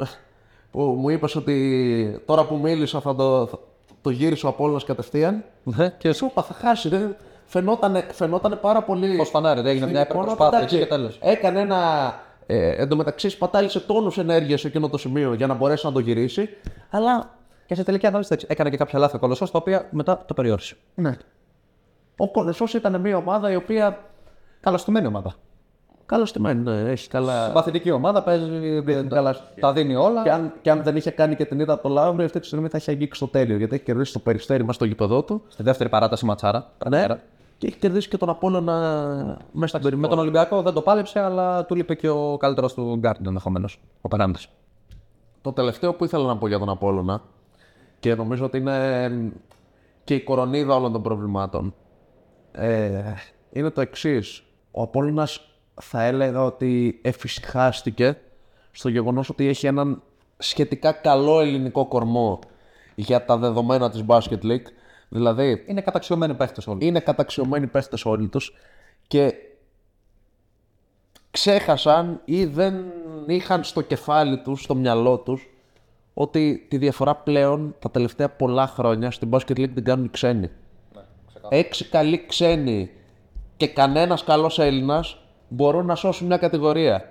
που μου είπες ότι τώρα που μίλησα θα το, θα το γύρισε ο Απόλλωνας κατευθείαν. Ναι, και Σου είπα θα χάσει. Δεν... Φαινότανε, φαινότανε πάρα πολύ. Πώς φανάρι, δεν έγινε μια Λοιπόν, υπερπροσπάθεια εντάξει, εκεί και τέλος. Έκανε ένα. Ε, εν τω μεταξύ, σπατάλησε τόνους ενέργειας σε εκείνο το σημείο για να μπορέσει να το γυρίσει. Αλλά Και σε τελική ανάλυση έτσι, έκανε και κάποια λάθη ο Κολοσσός, τα οποία μετά το περιόρισε. ναι. ο Κολεσό ήταν μια ομάδα η οποία. Καλωστημένη ομάδα. Καλώς στημένη, ναι, έχει καλά. Παθητική ομάδα, παίζει, τα, τα δίνει όλα. Και αν, και αν δεν είχε κάνει και την ίδα από το Λαύριο, αυτή τη στιγμή θα είχε αγγίξει το τέλειο. Γιατί έχει κερδίσει το περιστέρι μας στο γήπεδό του. Στη δεύτερη παράταση ματσάρα. Ναι. Και έχει κερδίσει και τον Απόλλωνα μέσα στην Με περιμένω. τον Ολυμπιακό δεν το πάλεψε, αλλά του λείπει και ο καλύτερος του Γκάρντ ενδεχομένως. Ο Περάντη. Το τελευταίο που ήθελα να πω για τον Απόλλωνα και νομίζω ότι είναι και η κορονίδα όλων των προβλημάτων ε, είναι το εξής. Ο Απόλλωνας θα έλεγα ότι εφησυχάστηκε στο γεγονός ότι έχει έναν σχετικά καλό ελληνικό κορμό για τα δεδομένα της Basket League. Δηλαδή, Είναι καταξιωμένοι παίχτες όλοι. είναι καταξιωμένοι παίχτες όλοι τους και ξέχασαν ή δεν είχαν στο κεφάλι τους, στο μυαλό τους ότι τη διαφορά πλέον τα τελευταία πολλά χρόνια στην Basket League την κάνουν οι ξένοι. Έξι καλοί ξένοι και κανένας καλός Έλληνας μπορούν να σώσουν μια κατηγορία.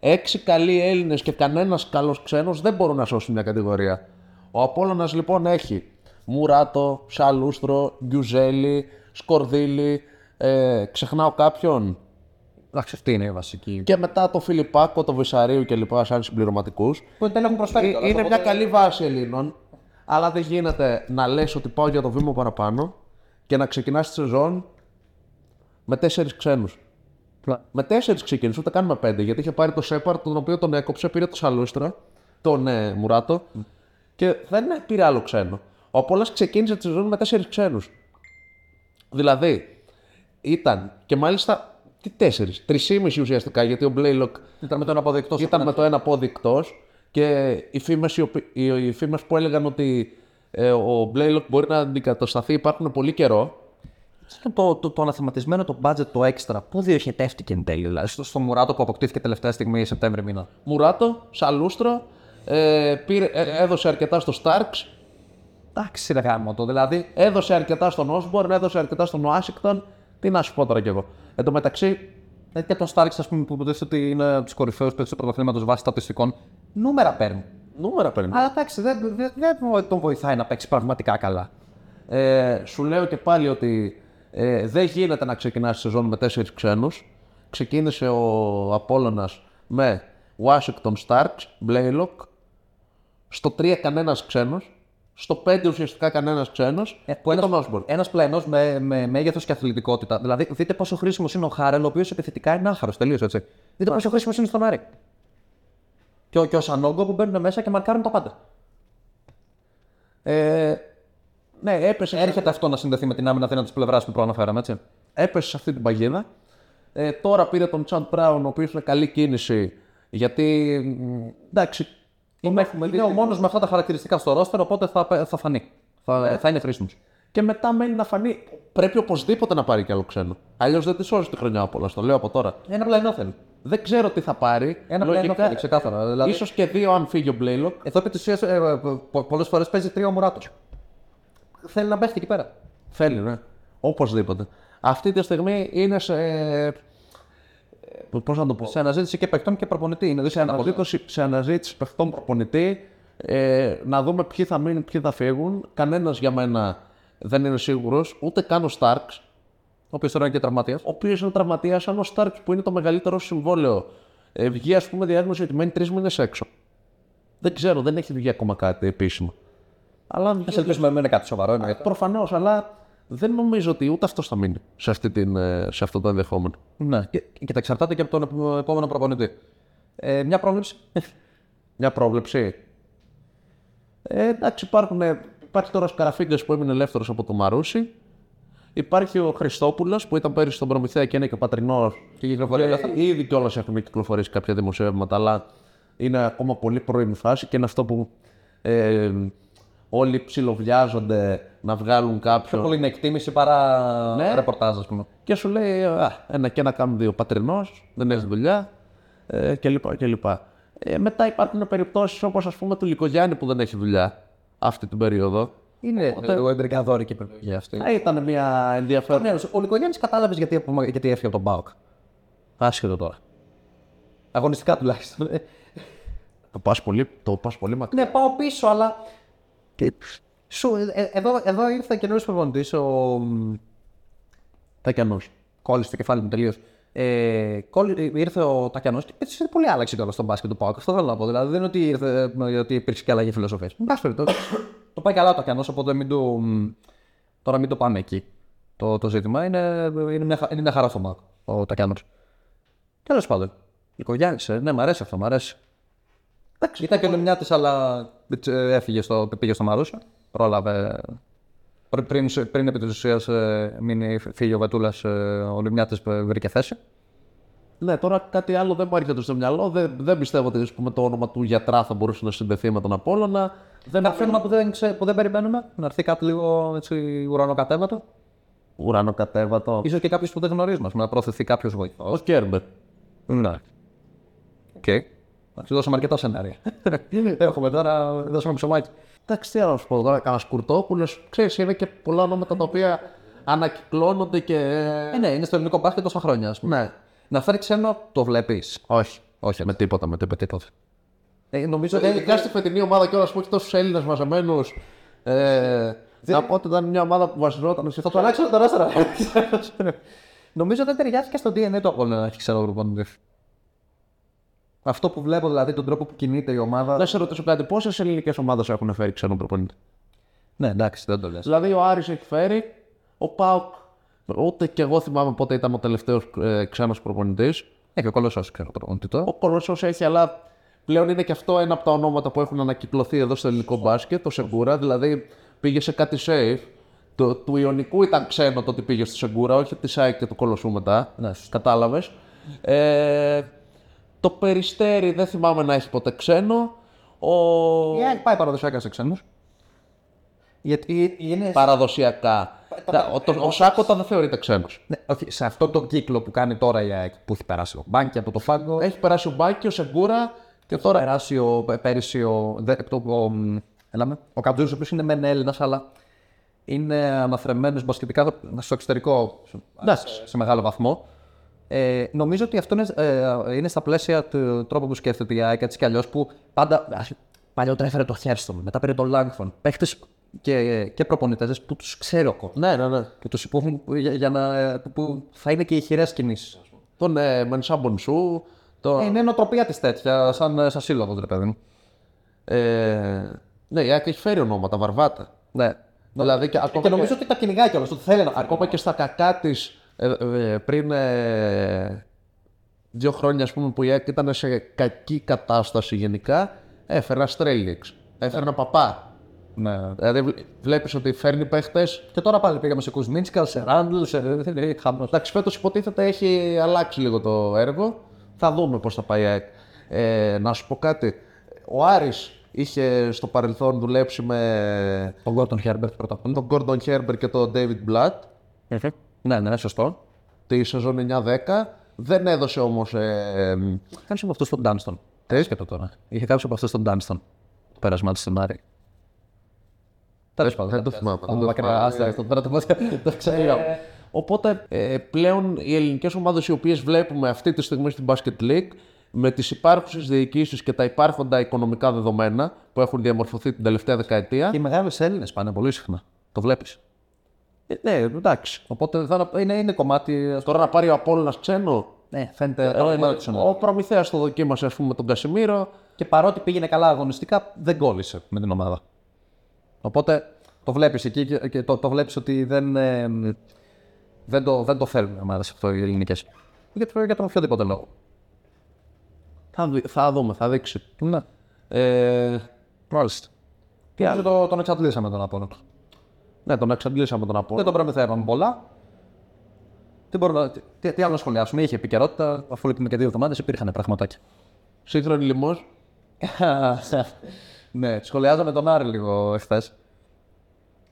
Έξι καλοί Έλληνες και κανένας καλός ξένος δεν μπορούν να σώσουν μια κατηγορία. Ο Απόλλωνας λοιπόν έχει Μουράτο, Σαλούστρο, Γκιουζέλη, Σκορδίλη, ε, ξεχνάω κάποιον. Εντάξει, αυτή είναι η βασική. Και μετά το Φιλιππάκο, το Βυσαρίου και λοιπά σαν συμπληρωματικούς. Που δεν έχουν προσφέρει. Ε, κιόλας, είναι οπότε- μια καλή βάση Ελλήνων, αλλά δεν γίνεται να λες ότι πάω για το βήμα παραπάνω και να ξεκινάς τη σεζόν με τέσσερις ξένους. Με τέσσερις ξεκίνησε, ούτε καν με πέντε. Γιατί είχε πάρει το Σέπαρ, τον οποίο τον έκοψε, πήρε το Σαλούστρα, τον ε, Μουράτο και δεν πήρε άλλο ξένο. Ο Απόλλας ξεκίνησε τη σεζόν με τέσσερις ξένους. Δηλαδή, ήταν και μάλιστα. Τι τέσσερις, τρισήμιση ουσιαστικά, γιατί ο Μπλέιλοκ Ήταν με τον αποδεκτό. ήταν με το ένα πόδι εκτό και οι φήμες οι, οι φήμες που έλεγαν ότι ε, ο Μπλέιλοκ μπορεί να αντικατασταθεί υπάρχουν πολύ καιρό. Το, το, το αναθεματισμένο το budget το extra, πού διοχετεύτηκε εν τέλει, δηλαδή στο, στο Μουράτο που αποκτήθηκε τελευταία στιγμή Σεπτέμβρη μήνα. Μουράτο, Σαλούστρο, ε, πήρε, ε, έδωσε αρκετά στο Στάρξ, Εντάξει, ρε γάμο το, δηλαδή. έδωσε αρκετά στον Όσμπορν, έδωσε αρκετά στον Ουάσιγκτον. Τι να σου πω τώρα κι εγώ. Εν τω μεταξύ, Δηλαδή και τον Στάρξ, ας πούμε, που υποτίθεται ότι είναι από τους κορυφαίους παίκτες του πρωταθλήματος βάσει στατιστικών, νούμερα παίρνει. νούμερα παίρνει. Αλλά εντάξει, δεν, δεν, δεν τον βοηθάει να παίξει πραγματικά καλά. Ε, σου λέω και πάλι ότι ε, δεν γίνεται να ξεκινάς τη σεζόν με τέσσερις ξένους. Ξεκίνησε ο Απόλλωνας με Washington Starks, Blaylock. Στο 3 κανένας ξένος. Στο 5 ουσιαστικά κανένας ξένος. Ε, και τον Osborne. Ένας πλαϊνός με, με μέγεθος και αθλητικότητα. Δηλαδή, δείτε πόσο χρήσιμος είναι ο Χάρελ, ο οποίος επιθετικά είναι άχαρος. Τελείως έτσι. Δείτε πόσο χρήσιμος είναι στον Άρη. Και ο, και ο Σανόγκο που μπαίνουν μέσα και μαρκάρουν τα πάντα. Ε, ναι, έπεσε, Έρχεται αυτό να συνδεθεί με την άμυνα δύναμη της πλευράς που προαναφέραμε, έτσι. έπεσε σε αυτή την παγίδα. Ε, τώρα πήρε τον Τσαντ Μπράουν, ο οποίος είναι καλή κίνηση. Γιατί, μ, εντάξει, Είναι, είναι ο μόνος με αυτά τα χαρακτηριστικά στο ρόστερ, οπότε θα, θα φανεί. Θα, θα είναι χρήσιμος. Και μετά μένει να φανεί. Πρέπει οπωσδήποτε να πάρει κι άλλο ξένο. Αλλιώς δεν τη σώζει τη χρονιά όλα. Το λέω από τώρα. Ένα πλαϊνό θέλει. Δεν ξέρω τι θα πάρει. Ένα πλαϊνό θέλει, ξεκάθαρα. Δηλαδή, ίσως και δύο αν φύγει ο Μπλέιλοκ. Εδώ επί της ουσίας ε, πολλές φορές παίζει τρία ο Μουράτος. Θέλει να παίχτη εκεί πέρα. Θέλει, ναι. Οπωσδήποτε. Αυτή τη στιγμή είναι σε. Πώς να το πω. Σε αναζήτηση και παιχτών και προπονητή. Είναι Σε αναζήτηση, σε αναζήτηση παιχτών προπονητή. Ε, να δούμε ποιοι θα μείνουν, ποιοι θα φύγουν. Κανένας για μένα δεν είναι σίγουρος. Ούτε καν ο Στάρξ. Ο οποίος τώρα είναι και τραυματίας. ο οποίος είναι τραυματίας, σαν ο Στάρκς που είναι το μεγαλύτερο συμβόλαιο. Ε, βγει, ας πούμε, διάγνωση ότι μένει τρεις μήνες έξω. Δεν ξέρω, δεν έχει βγει ακόμα κάτι επίσημο. Αλλά αν Α ελπίσουμε να είναι κάτι σοβαρό. εννοείται. προφανώς, αλλά δεν νομίζω ότι ούτε αυτός θα μείνει σε, αυτή την, ε, σε αυτό το ενδεχόμενο. Ναι, και, και τα εξαρτάται και από τον επο- επόμενο προπονητή. Ε, μια πρόβλεψη. Μια πρόβλεψη. Ε, εντάξει, υπάρχουν, ε, υπάρχει τώρα ο Σκαραφίγκας που έμεινε ελεύθερος από το Μαρούσι. Υπάρχει ο Χριστόπουλος που ήταν πέρυσι στον Προμηθέα και είναι και πατρινός. Και κυκλοφορεί ελεύθερα. Ήδη κιόλας έχουν κυκλοφορήσει κάποια δημοσιεύματα, αλλά είναι ακόμα πολύ πρώιμη φάση και είναι αυτό που ε, όλοι ψιλοβιάζονται να βγάλουν Πιο κάποιον. πολύ είναι εκτίμηση παρά Ναι. ρεπορτάζ, ας πούμε. Και σου λέει, α, ένα και ένα κάνουν δύο πατρινός, δεν έχει δουλειά ε, κλπ. κλπ. Ε, μετά υπάρχουν περιπτώσεις όπως ας πούμε του Λικογιάννη που δεν έχει δουλειά αυτή την περίοδο. Είναι εγώ εμπειρικά δόρυκη επιλογή αυτή. Θα ήταν μια ενδιαφέρον. Ναι, ο Λικογιάννη κατάλαβες γιατί, γιατί έφυγε από τον Μπάουκ. Άσχετο τώρα. Αγωνιστικά τουλάχιστον. Ε, Το πας πολύ, το πας πολύ μακριά. ναι, πάω πίσω, αλλά. Σου, ε, ε, εδώ, εδώ ήρθε καινούριο προπονητής, ο. μ, Τακιανός. Κόλλησε το κεφάλι μου τελείως. Ε, κόλλη- ήρθε ο Τακιανός και έτσι πολύ άλλαξε τώρα στον μπάσκετ του Πάουκ. Αυτό θέλω να πω. Δηλαδή δεν είναι ότι, ήρθε, ε, ότι υπήρξε και αλλαγή φιλοσοφίας. Εν πάση περιπτώσει, το πάει καλά ο Τακιανός, οπότε μην το, μ, τώρα μην το πάμε εκεί. Το, το ζήτημα είναι, είναι, μια, χα- είναι μια χαρά στο Πάουκ ο Τακιανός. Τέλος πάντων. Οικογένεια, ε, ναι, μ' αρέσει αυτό, μ' αρέσει. Εντάξει, ήταν και ο μια τη, αλλά ε, έφυγε στο, πήγε στο Μαρούσο. Πρόλαβε. Πρι- Πριν, πριν επί της ουσίας μείνει φύγει ο Βετούλας, ο Λιμιάτη βρήκε θέση. Ναι, τώρα κάτι άλλο δεν μου έρχεται στο μυαλό. Δεν, δεν πιστεύω ότι ας πούμε, το όνομα του γιατρά θα μπορούσε να συνδεθεί με τον Απόλλωνα. Δεν Ένα φαινόμενο που δεν, ξέ, που δεν περιμένουμε, να έρθει κάτι λίγο έτσι, ουρανοκατέβατο. Ουρανοκατέβατο. σω και κάποιος που δεν γνωρίζουμε, ας πούμε, να προωθηθεί κάποιος βοηθός. Ο Κέρμπερ. Ναι. Οκ. Να σου δώσουμε αρκετά σενάρια. Έχουμε τώρα, δώσαμε ψωμάκι. Εντάξει, τι άλλο να σου πω τώρα, κανένας Κουρτόπουλος. Ξέρεις, είναι και πολλά ονόματα τα οποία ανακυκλώνονται και. Ε, ναι, είναι στο ελληνικό μπάσκετ τόσα χρόνια, ας πούμε. Ναι. Να φέρει ξένο, το βλέπεις. Όχι. Όχι, Με τίποτα, με τίποτα. τίποτα. Ε, νομίζω ότι. Ειδικά στη φετινή ομάδα κιόλας που έχει τόσους Έλληνες μαζεμένους. Ε, να πω ότι ήταν μια ομάδα που βασιζόταν σε Θα το αλλάξω το ράστρα. Νομίζω δεν ταιριάζει και στο DNA του Απόλλωνα να έχει ξένο προπονητή. Αυτό που βλέπω δηλαδή, τον τρόπο που κινείται η ομάδα. Να σε ρωτήσω κάτι, πόσες ελληνικές ομάδες έχουν φέρει ξένο προπονητή; Ναι, εντάξει, δεν το λες. Δηλαδή ο Άρης έχει φέρει, ο Πάουκ. Ούτε και εγώ θυμάμαι πότε ήταν ο τελευταίος ε, ξένος προπονητής. Έχει ο Κολοσσός, ξέρω προπονητή τώρα. Ο Κορώσο έχει, αλλά πλέον είναι και αυτό ένα από τα ονόματα που έχουν ανακυκλωθεί εδώ στο ελληνικό μπάσκετ, το Σεγκούρα. Δηλαδή πήγε σε κάτι safe. Το, του Ιωνικού ήταν ξένο το ότι πήγε στο Σεγκούρα, όχι τη ΣΑΙΚ και του Κολοσσού μετά. Ναι. Κατάλαβες. Ε, το Περιστέρι δεν θυμάμαι να έχει ποτέ ξένο. Ο... Η ΑΕΚ πάει παραδοσιακά σε ξένους. Γιατί είναι. Παραδοσιακά. Τα- ο, το, ο Σάκοτα δεν θεωρείται ξένος. Ναι, όχι, σε αυτό το κύκλο που κάνει τώρα η ΑΕΚ που έχει περάσει ο Μπάνκι από το Φάγκο. Έχει περάσει ο Μπάκη, ο Σεγκούρα και Τώρα τώρα. περάσει ο, πέρυσι ο, δε, το, ο, μ, έλαμε, ο Καντζούρης, ο οποίος είναι μεν Έλληνας, αλλά είναι αναθρεμένος μπασκετικά στο εξωτερικό σε, Εντάξει. σε, σε μεγάλο βαθμό. Ε, νομίζω ότι αυτό είναι, ε, είναι στα πλαίσια του τρόπου που σκέφτεται η ΑΕΚ έτσι κι αλλιώς που πάντα ας, παλιότερα έφερε το Χέρστον, μετά πήρε το Λάγκφον. Παίχτες και, και προπονητές που τους ξέρει ο κόσμος. Ναι, ναι, ναι. Και τους που, έχουν- για, για να, ε, που, που θα είναι και οι χειρές κινήσεις. Τον ε, Μενσάμπον Σου. Το, Ε, είναι νοοτροπία της τέτοια, σαν, σαν σύλλογος, ρε παιδί μου. ε, ναι, η ΑΕΚ έχει φέρει ονόματα, βαρβάτα. Ναι. Δηλαδή και, ακόμα, Και νομίζω ότι τα κυνηγάει κιόλας, ότι θέλει να φέρει. ακόμα και στα κακά της πριν ε, δύο χρόνια ας πούμε, που η ΑΕΚ ήταν σε κακή κατάσταση γενικά, έφερα Στρέλιξ. Έφερνα παπά. Ναι. Δηλαδή βλέπεις ότι φέρνει παίχτες. Και τώρα πάλι πήγαμε σε Κουσμίνσκα, σε Ράντλ, σε. Δεν είναι χαμό. Εντάξει, φέτος υποτίθεται έχει αλλάξει λίγο το έργο. Θα δούμε πώς θα πάει η ΑΕΚ. Ε, να σου πω κάτι. Ο Άρης είχε στο παρελθόν δουλέψει με Τον Γκόρτον Χέρμπερτ πρώτα απ' όλα. τον Gordon Herbert και τον David Blatt Ναι, ναι, σωστό. τη σεζόν 9-10. Δεν έδωσε όμως. Ε, ε, Κάποιο από αυτούς στον Ντάνστον. Τι; Και το τώρα. Είχε κάποιο από αυτούς στον Ντάνστον. Το πέρασμα του σενάρι. Τέλο πάντων. δεν το θυμάμαι. Από δεν το μακριά, θυμάμαι. άστα, αυτό τώρα το το ξέρω. Οπότε ε, πλέον οι ελληνικές ομάδες οι οποίες βλέπουμε αυτή τη στιγμή στην Basket League με τις υπάρχουσες διοικήσεις και τα υπάρχοντα οικονομικά δεδομένα που έχουν διαμορφωθεί την τελευταία δεκαετία. Και οι μεγάλες Έλληνες πάνε πολύ συχνά. Το βλέπεις. Ε, ναι, εντάξει. Οπότε θα, είναι, είναι κομμάτι. Τώρα να πάρει ο Απόλλωνας ξένο. Ναι, φαίνεται. Ε, ο Προμηθέας το δοκίμασε ας πούμε με τον Κασιμίρο. Και παρότι πήγαινε καλά αγωνιστικά, δεν κόλλησε με την ομάδα. Οπότε το βλέπεις εκεί και, και το, το βλέπεις ότι δεν, ε, δεν, το, δεν το θέλουν οι ομάδες αυτό οι ελληνικές. Για, το- για τον οποιοδήποτε λόγο. Θα, δει- θα δούμε, θα δείξει. Ναι. Ε, Μάλιστα. Και άλλο το, τον εξαντλήσαμε τον Απόλλωνα. Ναι, τον εξαντλήσαμε τον Απόλλωνα. Δεν τον προμηθεύαμε πολλά. Τι, μπορούμε, να- τι, τι άλλο να σχολιάσουμε, είχε επικαιρότητα, αφού λείπουμε και δύο εβδομάδες, υπήρχαν πραγματάκια. Σύγχρονη λιμός. ναι, σχολιάζαμε τον Άρη λίγο εχθές.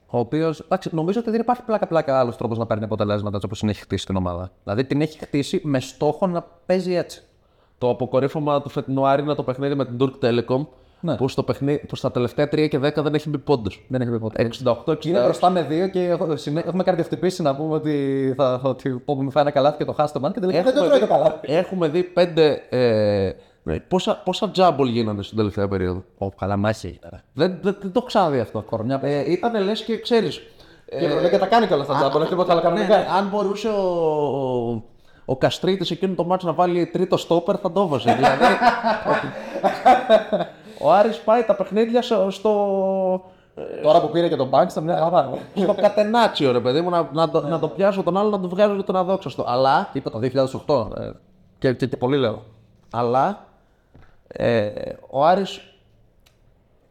Ο οποίο, νομίζω ότι δεν υπάρχει πλάκα-πλάκα άλλος τρόπος να παίρνει αποτελέσματα έτσι όπως την έχει χτίσει την ομάδα. Δηλαδή την έχει χτίσει με στόχο να παίζει έτσι. το αποκορύφωμα του φετινού Άρη είναι το παιχνίδι με την Turk Telecom. Ναι. Που, στο παιχνίδι, που στα τελευταία 3 και 10 δεν έχει μπει πόντο. Δεν έχει πει ποτέ. 68-60. Είναι μπροστά με δύο και έχω- συνέ- έχουμε κάνει διευθυντήσει να πούμε ότι θα ότι, πω, μου φάει ένα καλάθι και το χάσει το μάτι και τελικά δεν το τρώει το καλάθι. έχουμε δει πέντε. Ε, ναι, πόσα, πόσα τζάμπολ γίνανε στην τελευταία περίοδο; Ω, καλά μάχη έγινε. ρε. Δεν, δεν, δεν το έχω ξαναδεί αυτό. Κορμιά Ε, ήταν λες και ξέρεις. Και η και τα κάνει κιόλας τα τζάμπολα, τίποτα άλλο Ναι, κανονικά. ναι, αν μπορούσε ο, ο, ο Καστρίτης εκείνο το μάτσο να βάλει τρίτο στόπερ θα το έβαζε. δηλαδή, ο Άρης πάει τα παιχνίδια στο, στο, Τώρα που πήρε και τον Banks ήταν μια χαρά. στο κατενάτσιο ρε παιδί μου να, να, το, να το πιάσω τον άλλο να του βγάζω και τον αδόξαστο. Αλλά, Είπα το 2008. ε, Και, και, και πολύ λέω. αλλά ε, ο Άρης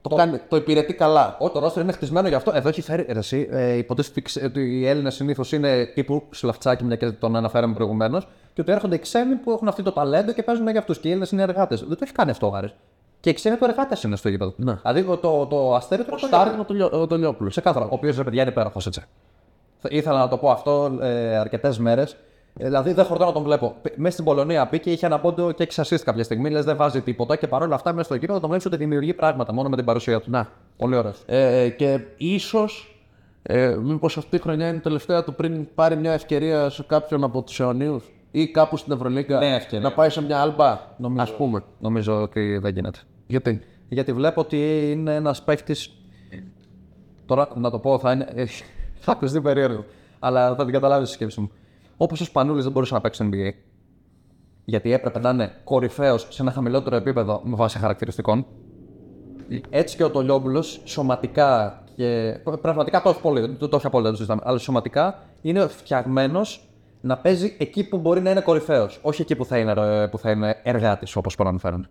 το, κάνει, το υπηρετεί καλά. Όχι, το ρόστρο είναι χτισμένο γι' αυτό. Εδώ έχει φέρει. Ρε, εσύ, ε, υποτίθεται ότι οι Έλληνες συνήθως είναι τύπου σλαφτσάκι, μια και τον αναφέραμε προηγουμένως, και ότι έρχονται οι ξένοι που έχουν αυτό το ταλέντο και παίζουν για αυτούς. Και οι Έλληνες είναι εργάτες. Δεν το έχει κάνει αυτό ο Άρης. Και οι ξένοι του εργάτε είναι στο γήπεδο. Ναι. Δηλαδή το, το, το αστέρι του Ο είναι το Στάρκ με τον Λιώ- ο Τολιόπουλος. Ξεκάθαρα. Ο οποίος ρε παιδιά είναι υπέροχο έτσι. Θα- Ήθελα να το πω αυτό ε, αρκετές μέρες. Δηλαδή δεν χορτώ να τον βλέπω. Π- Μέσα στην Πολωνία πήγε, είχε ένα πόντο και έχεις assist κάποια στιγμή. Λες δεν βάζει τίποτα και παρόλα αυτά μέσα στο γήπεδο τον βλέπεις ότι δημιουργεί πράγματα μόνο με την παρουσία του. Να. Πολύ ωραίος. Ε, και ίσως, ε, μήπως αυτή η χρονιά είναι η τελευταία του πριν πάρει μια ευκαιρία σε κάποιον από τους αιωνίους ή κάπου στην Ευρωλίγκα Νέα ευκαιρία. να πάει σε μια άλμπα. Νομίζω. Α πούμε. Νομίζω ότι δεν γίνεται. Γιατί; Γιατί βλέπω ότι είναι ένας παίχτη. Τώρα να το πω θα είναι. ε, θα ακουστεί περίεργο. Αλλά θα την καταλάβεις τη σκέψη μου. Όπως ο Σπανούλης δεν μπορούσε να παίξει NBA. Γιατί έπρεπε να είναι κορυφαίος σε ένα χαμηλότερο επίπεδο με βάση χαρακτηριστικών. Έτσι και ο Τολιόπουλος σωματικά και. Πραγματικά το έχει πολύ, το, το έχει απόλυτα, δεν το συζητάμε. Αλλά σωματικά είναι φτιαγμένος να παίζει εκεί που μπορεί να είναι κορυφαίος. Όχι εκεί που θα είναι, ε, που θα είναι εργάτης, όπως μπορεί να αναφέρουν.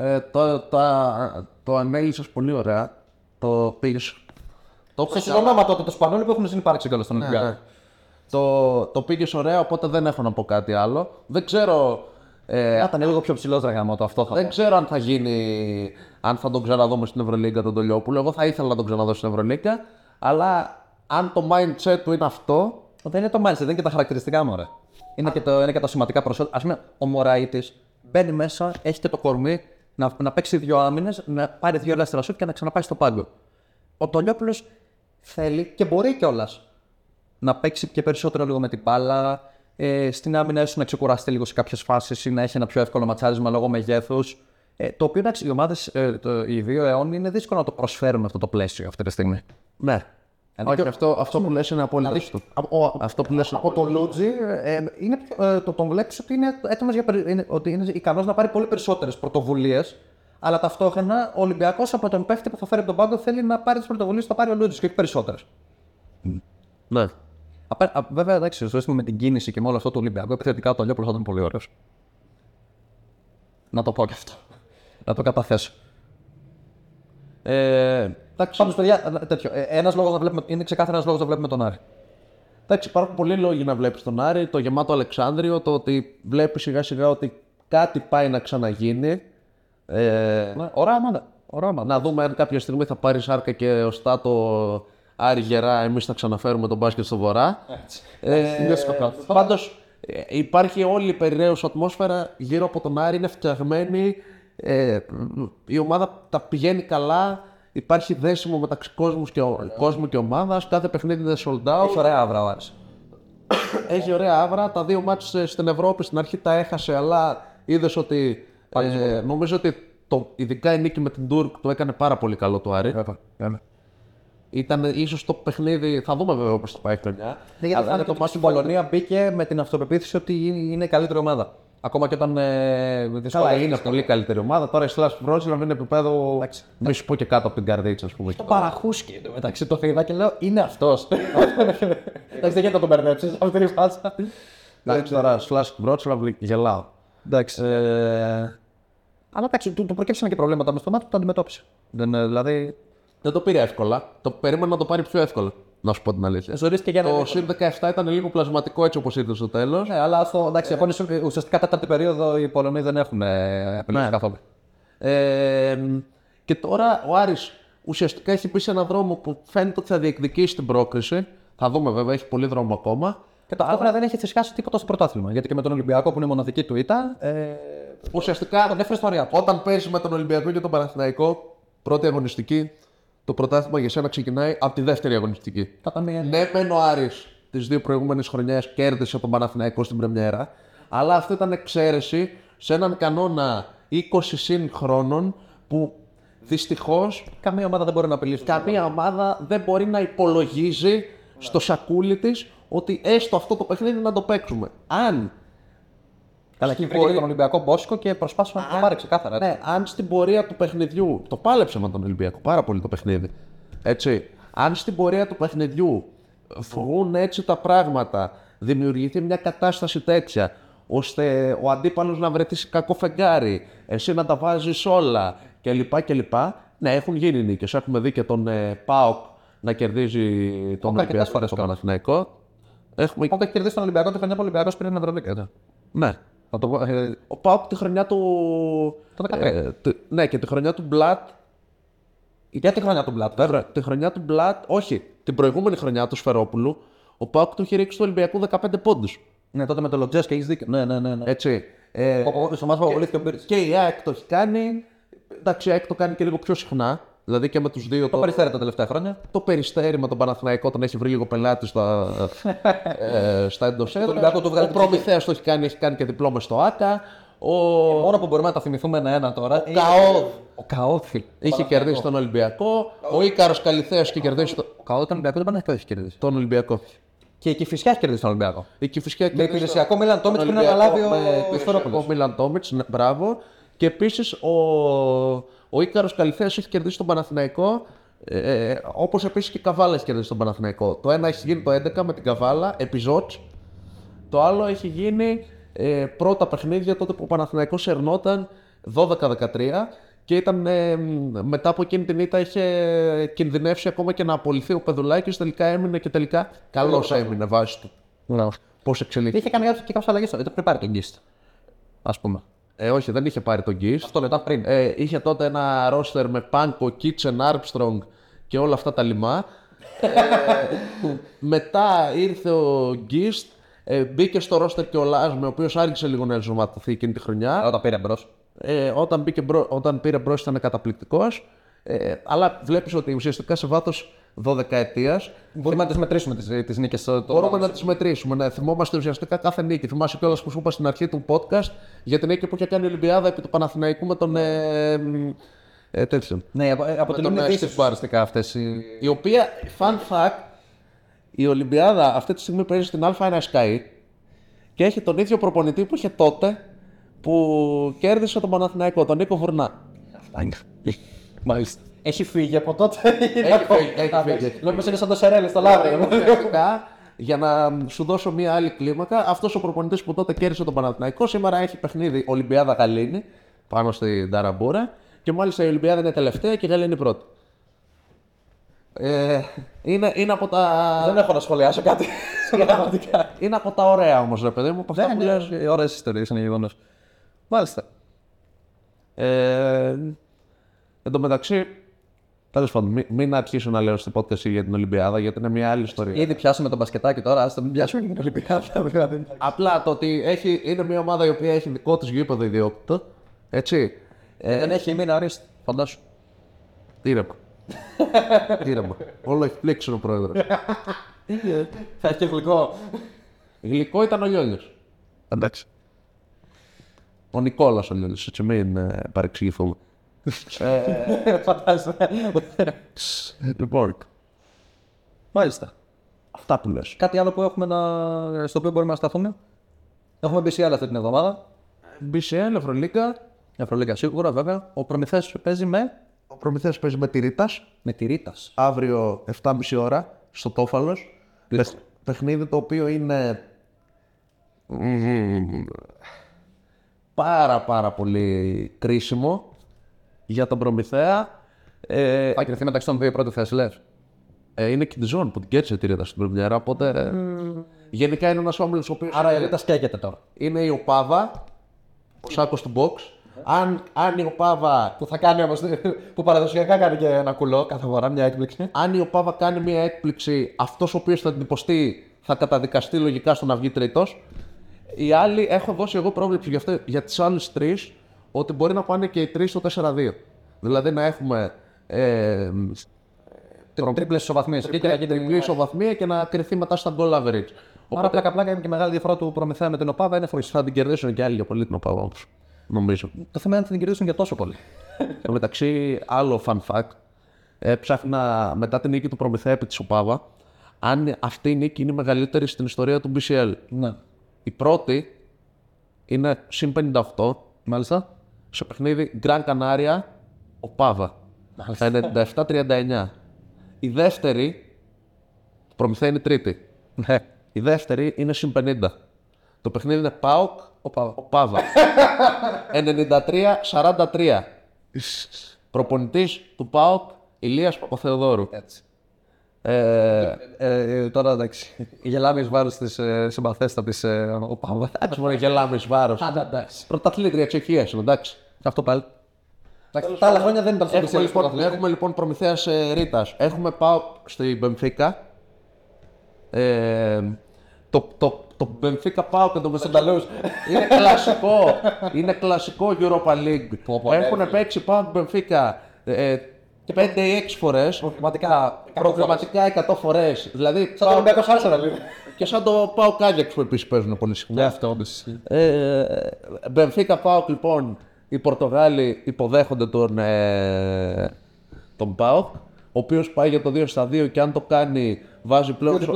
Ε, το, τα, το ανέλησε πολύ ωραία. Το πήγε. Το Στο έπαιξε- συνονόμα τότε το Σπανούλη που έχουν συνεπάρξει κιόλα στον Ολυμπιακό. ναι. Το, το πήγε ωραία, οπότε δεν έχω να πω κάτι άλλο. Δεν ξέρω. Ε, Θα ήταν λίγο πιο ψηλός ρε το αυτό θα δεν πω. ξέρω αν θα γίνει, αν θα τον ξαναδούμε στην Ευρωλίγκα τον Τολιόπουλο. Εγώ θα ήθελα να τον ξαναδώ στην Ευρωλίγκα, αλλά αν το mindset του είναι αυτό, Δεν είναι το mindset, δεν είναι και τα χαρακτηριστικά μου, ρε. Είναι, και, το, είναι και τα σημαντικά προσόντα. Α πούμε, ο Μωραήτης μπαίνει μέσα, έχει και το κορμί να, να παίξει δύο άμυνες, να πάρει δύο ελεύθερα σουτ και να ξαναπάει στο πάγκο. Ο Τολιόπουλος θέλει και μπορεί κιόλας να παίξει και περισσότερο λίγο με την μπάλα. Ε, στην άμυνα ίσως να ξεκουραστεί λίγο σε κάποιες φάσεις ή να έχει ένα πιο εύκολο ματσάρισμα λόγω μεγέθους. Ε, το οποίο εντάξει, οι ομάδες, ε, το- οι δύο αιώνε είναι δύσκολο να το προσφέρουν αυτό το πλαίσιο αυτή τη στιγμή. ναι. Όχι, αυτό, αυτό που λες είναι απόλυτα σωστό. Αυτό που λες είναι Από το Λούτζι ε, είναι, πιο- ε, το, τον βλέπεις ότι είναι έτοιμος για περι- είναι, ότι είναι ικανός να πάρει πολύ περισσότερες πρωτοβουλίες. Αλλά ταυτόχρονα ο Ολυμπιακός από τον παίχτη που θα φέρει από τον πάγκο θέλει να πάρει τις πρωτοβουλίες που θα πάρει ο Λούτζι και όχι περισσότερες. Ναι. Βέβαια, εντάξει, στο σύστημα με την κίνηση και με όλο αυτό του Ολυμπιακού, επιθετικά το Λιόπουλο θα ήταν πολύ ωραίος. Να το πω και αυτό. Να το καταθέσω. Ε, εντάξει, Πάντως, παιδιά, τέτοιο. Ε, ένας λόγος να βλέπουμε, είναι ξεκάθαρα ένας λόγος να βλέπουμε τον Άρη. εντάξει, υπάρχουν πολλοί λόγοι να βλέπεις τον Άρη. Το γεμάτο Αλεξάνδριο, το ότι βλέπεις σιγά σιγά ότι κάτι πάει να ξαναγίνει. Ε, Ναι, ωραία ομάδα. Ωραία ομάδα. να δούμε αν κάποια στιγμή θα πάρει σάρκα και ο Στάτο Άρη γερά, εμείς θα ξαναφέρουμε τον μπάσκετ στο βορρά. Ε, Πάντως υπάρχει όλη η περιραίωση ατμόσφαιρα γύρω από τον Άρη, είναι φτιαγμένη. Ε, η ομάδα τα πηγαίνει καλά. Υπάρχει δέσιμο μεταξύ κόσμους και, κόσμου και ομάδας. Κάθε παιχνίδι είναι sold out. Έχει ωραία άβρα ο Άρης. Έχει ωραία άβρα. Τα δύο μάτς ε, στην Ευρώπη στην αρχή τα έχασε, αλλά είδες ότι. Ε, νομίζω ότι το, ειδικά η νίκη με την Τούρκ το έκανε πάρα πολύ καλό το Άρη. Ήταν ίσως το παιχνίδι. Θα δούμε βέβαια πώς θα πάει η χρονιά. Ναι, γιατί Αλλά φάνηκε το ότι στην Πολωνία μπήκε με την αυτοπεποίθηση ότι είναι η καλύτερη ομάδα. Ακόμα και όταν. Ε, Καλά, δυσκολεύτηκε. είναι πολύ καλύτερη ομάδα. Τώρα η Σλάσ Βρότσιλαβ είναι επίπεδο. Μη σου πω και κάτω από την καρδίτσα, ας πούμε. Το παραχούσκι το μεταξύ το είδα και λέω είναι αυτός. Εντάξει, δεν γίνεται να τον μπερδέψεις. Αυτή είναι η φάτσα. Εντάξει, τώρα Σλάσ Βρότσιλαβ γελάω. Εντάξει. Ε, αλλά εντάξει, του, του προκύψαν και προβλήματα με στο μάτι που το αντιμετώπισε. Δεν, ε, δηλαδή. Δεν το πήρε εύκολα. Το περίμενα να το πάρει πιο εύκολα. Να σου πω την αλήθεια. Ζωρίστηκε για να. Το συν 17 ήταν λίγο πλασματικό έτσι όπως ήρθε στο τέλος. Ναι, αλλά αυτό, εντάξει, από είναι- ουσιαστικά τέταρτη περίοδο οι Πολωνοί δεν έχουν ε, επιλέξει Ναι. καθόλου. Ε, και τώρα ο Άρης ουσιαστικά έχει μπει σε έναν δρόμο που φαίνεται ότι θα διεκδικήσει την πρόκριση. Θα δούμε βέβαια, έχει πολύ δρόμο ακόμα. Και ταυτόχρονα δεν έχει θυσιάσει τίποτα στο πρωτάθλημα. Γιατί και με τον Ολυμπιακό που είναι μοναδική του ήττα, ε, Ουσιαστικά τον έφερε στο ωριά του. όταν παίζει με τον Ολυμπιακό και τον Παναθηναϊκό, πρώτη αγωνιστική, το πρωτάθλημα για σένα ξεκινάει από τη δεύτερη αγωνιστική. Κατά μία. Ναι, μεν ο Άρης τις δύο προηγούμενες χρονιές κέρδισε τον Παναθηναϊκό στην Πρεμιέρα, αλλά αυτό ήταν εξαίρεση σε έναν κανόνα 20 συν χρόνων που δυστυχώς Καμία ομάδα δεν μπορεί να απειλήσει. καμία ομάδα δεν μπορεί να υπολογίζει στο σακούλι της ότι έστω αυτό το παιχνίδι να το παίξουμε. Αν, Καλά, εκεί βρήκε τον Ολυμπιακό Μπόσκο και προσπάθησε να το πάρει ξεκάθαρα. έτσι. ναι, αν στην πορεία του παιχνιδιού. Το πάλεψε με τον Ολυμπιακό πάρα πολύ το παιχνίδι. Έτσι. Αν στην πορεία του παιχνιδιού βγουν έτσι τα πράγματα, δημιουργηθεί μια κατάσταση τέτοια, ώστε ο αντίπαλος να βρεθεί σε κακό φεγγάρι, εσύ να τα βάζεις όλα κλπ. κλπ. Ναι, έχουν γίνει νίκες. Έχουμε δει και τον ε, Πάοκ να κερδίζει τον αρκετές Ολυμπιακό φορές στο Παναθηναϊκό. Έχουμε... Οπότε έχει κερδίσει τον Ολυμπιακό τη χρονιά που ο Ολυμπιακός πήρε την Ευρωλίγκα. Ναι. Να το πω, ε, Ο Πάοκ τη χρονιά του. Το 13. ε, τη- ναι, και τη χρονιά του Μπλατ Για τη χρονιά του Μπλατ. Βέβαια, τη χρονιά του Μπλατ, όχι, την προηγούμενη χρονιά του Σφερόπουλου, ο Πάουκ του είχε ρίξει του Ολυμπιακού 15 πόντου. Ναι, τότε με το Λοτζέ και έχει δίκιο. Ναι, ναι, ναι. ναι. Έτσι. Ε, Στο μάτι που απολύθηκε ο Μπύριτ. και η ΑΕΚ το έχει κάνει. Εντάξει, η ΑΕΚ το κάνει και λίγο πιο συχνά. Δηλαδή και με τους δύο. Το Το, περιστέρι τα τελευταία χρόνια. το περιστέρι με τον Παναθηναϊκό τον έχει βρει λίγο πελάτη στα, ε, στα εντός Ολυμπιακό του βγάλε Ο την Προμηθέας το έχει κάνει, έχει κάνει και διπλό μες στο ΑΚΑ. Ο, Μόνο που μπορούμε να τα θυμηθούμε ένα-ένα τώρα. Ο Καόδ. Ο Καόδ, φίλε. είχε κερδίσει τον Ολυμπιακό. Ο Ήκαρος Καλυθέας είχε κερδίσει το- Ο Καόδ τον Ολυμπιακό δεν πάνε έχει κερδίσει. τον Ολυμπιακό. Και η Κυφυσιά έχει κερδίσει τον Ολυμπιακό. Η Κηφισιά Με κέρδισε υπηρεσιακό Μίλαν Τόμιτς πριν Ολυμπιακό αναλάβει ο με Σφερόπουλο. υπηρεσιακό Μίλαν Τόμιτς, ναι, μπράβο. Και επίσης ο, ο Ήκαρο Καλυθέας έχει κερδίσει τον Παναθηναϊκό. Ε, ε, Όπως επίσης και η Καβάλα έχει κερδίσει τον Παναθηναϊκό. Το ένα έχει γίνει το 11 με την Καβάλα, επί Ζότς. Το άλλο έχει γίνει ε, πρώτα παιχνίδια τότε που ο Παναθηναϊκός ερνόταν 12-13 και ήταν ε, μ, μετά από εκείνη την ήττα είχε κινδυνεύσει ακόμα και να απολυθεί ο Πεδουλάκης τελικά έμεινε και τελικά καλώς έμεινε βάσει του πώς εξελίχθηκε. Είχε κάνει κάποιε και κάποιες αλλαγές. Ήταν πριν πάρει τον Γκίστ. Α πούμε. Ε, όχι, δεν είχε πάρει τον Γκις. Αυτό λέω, ήταν πριν. Ε, είχε τότε ένα ρόστερ με Πάνκο, Κίτσεν, Armstrong και όλα αυτά τα λιμά. ε, μετά ήρθε ο Γκίστ, ε, μπήκε στο ρόστερ και ο Λάσμε, ο οποίος άρχισε λίγο να ενσωματωθεί εκείνη τη χρονιά. Όταν πήρε μπρος. Ε, όταν, μπήκε μπρο, όταν πήρε μπρος ήταν καταπληκτικός. Ε, αλλά βλέπεις ότι ουσιαστικά σε βάθος 12ετία Μπορούμε να τις μετρήσουμε τις τις νίκες. Το... μπορούμε να τις μετρήσουμε. Ναι. Θυμόμαστε ουσιαστικά κάθε νίκη. Θυμάσαι κιόλας που σου είπα στην αρχή του podcast για την νίκη που είχε κάνει η Ολυμπιάδα επί του Παναθηναϊκού με τον. Ε, μ, ε, τέτοιον. Ναι, απο- ε, αποτελούν τον, ε, ειδήσει Steve Barnes. ουσιαστικά αυτές. Οι... Η οποία, fun fact, η Ολυμπιάδα αυτή τη στιγμή παίζει στην Α1 Sky και έχει τον ίδιο προπονητή που είχε τότε που κέρδισε τον Παναθηναϊκό, τον Νίκο Βουρνά. Μάλιστα. Έχει φύγει από τότε. Έχει φύγει, έχει φύγει. Λέω πως είναι σαν το Σερέλη στο Λάβριο. Ουσιαστικά, για να σου δώσω μία άλλη κλίμακα, αυτός ο προπονητής που τότε κέρδισε τον Παναθηναϊκό σήμερα έχει παιχνίδι Ολυμπιάδα Γαλήνη πάνω στην Ταραμπούρα και μάλιστα η Ολυμπιάδα είναι τελευταία και η Γαλήνη πρώτη. Ε, είναι, είναι, από τα, Δεν έχω να σχολιάσω κάτι. Πραγματικά. είναι από τα ωραία όμως, ρε παιδί μου. Από αυτά που λες. Είναι ωραίες ιστορίες, είναι γεγονός. Μάλιστα. Ε, εν τω μεταξύ, τέλος πάντων, μην, μην αρχίσω να λέω στην podcast για την Ολυμπιάδα γιατί είναι μια άλλη ιστορία. Ήδη πιάσουμε τον μπασκετάκι τώρα, ας το μην πιάσουμε και την Ολυμπιάδα. δηλαδή. Απλά το ότι έχει, είναι μια ομάδα η οποία έχει δικό της γήπεδο ιδιόκτητο. Έτσι. Ε, Δεν έχει μείνει αρίστη. Φαντάσου. ήρεμα. ήρεμα. Όλο έχει πλήξει ο πρόεδρος. Θα έχει και γλυκό. Γλυκό ήταν ο Λιόλιος. Εντάξει. Ο Νικόλας ο Λιόλιος. Έτσι, μην ε, παρεξηγηθούμε. Φαντάζομαι. λοιπόν, Μάλιστα. αυτά που λες. Κάτι άλλο που έχουμε να... στο οποίο μπορούμε να σταθούμε; Έχουμε μπει σε άλλα αυτή την εβδομάδα. BCL, Ευρωλίγκα. Ευρωλίγκα σίγουρα βέβαια. Ο Προμηθέα παίζει με, Ο Προμηθέας παίζει με τη Ρίτας. με τη Ρίτας. αύριο 7.30 ώρα στο Τόφαλος. Παιχνίδι το οποίο είναι μμμ, πάρα πάρα πολύ κρίσιμο για τον Προμηθέα. Ε, Θα κρυφθεί μεταξύ των δύο πρώτων θέσει, λες. ε, είναι και της ζώνη που την κέρδισε τη Ρίτα στην Πρεμιέρα, οπότε ε, γενικά είναι ένας όμιλος ο οποίος Άρα η Ρίτα σκέκεται τώρα. είναι η Οπάβα, ο Σάκος του Box. Αν, αν η Οπάβα Που θα κάνει όμως. που παραδοσιακά κάνει και ένα κουλό κάθε φορά, μια έκπληξη. αν η Οπάβα κάνει μια έκπληξη, αυτός ο οποίος θα την υποστεί θα καταδικαστεί λογικά στο να βγει τρίτος. Οι άλλοι έχω δώσει εγώ πρόβλεψη για, αυτό, για τις άλλες τρεις ότι μπορεί να πάνε και οι τρεις στο 4-2. Δηλαδή να έχουμε ε, Τρίπλε ισοβαθμίες. τριπλή ισοβαθμία και να κρυθεί μετά στα goal average. Άρα πλάκα πλάκα είναι και μεγάλη διαφορά του Προμηθέα με την Οπάβα είναι φοβερή. Θα την κερδίσουν και άλλοι για πολύ την ΟΠΑΒ όμως, νομίζω. Το θέμα είναι αν θα την κερδίσουν για τόσο πολύ. Εν τω μεταξύ, άλλο fun fact. Ε, ψάχνα μετά την νίκη του Προμηθέα επί της ΟΠΑΒΑ, αν αυτή η νίκη είναι η μεγαλύτερη στην ιστορία του BCL. ναι. Η πρώτη είναι συν 58 Μάλιστα. Σε παιχνίδι Gran Canaria ΟΠΑΒΑ. 97-39. Η δεύτερη, το Προμηθέα είναι η τρίτη. Ναι. Η δεύτερη είναι συν 50. Το παιχνίδι είναι ΠΑΟΚ Οπάβα. ΟΠΑΒΑ. 93-43. Προπονητής του ΠΑΟΚ Ηλίας Παπαθεοδόρου. Έτσι. Ε, Ε, τώρα εντάξει. Γελάμε εις βάρος της ε, συμπαθέστα τη ε, Οπάβα. Εντάξει, μόνο γελάμε εις βάρος. εντάξει. Πρωταθλήτρια Τσεχίας, είναι, εντάξει. Αυτό πάλι. Εντάξει, τα άλλα χρόνια δεν ήταν στο Έχουμε λοιπόν, έχουμε λοιπόν Προμηθέας ε, Ρήτας. Έχουμε πάω στη Μπενφίκα. Ε, το, το, το Μπενφίκα πάω και το μεταξύ. Είναι κλασικό. είναι κλασικό Europa League. Έχουν παίξει πάω και Μπενφίκα ε, 5 ή 6 φορές. Προγραμματικά. Προγραμματικά 100 φορές. Δηλαδή Σαν το πάω, Ολυμπιακός Άρσενα λίγο. και σαν το πάω Κάγιαξ που επίσης παίζουν πολύ συχνά. Ναι, αυτό όντως. Ε, Μπενφίκα Πάοκ λοιπόν, οι Πορτογάλοι υποδέχονται τον, ε, τον Πάοκ, ο οποίος πάει για το 2 στα 2 και αν το κάνει βάζει πλέον σο-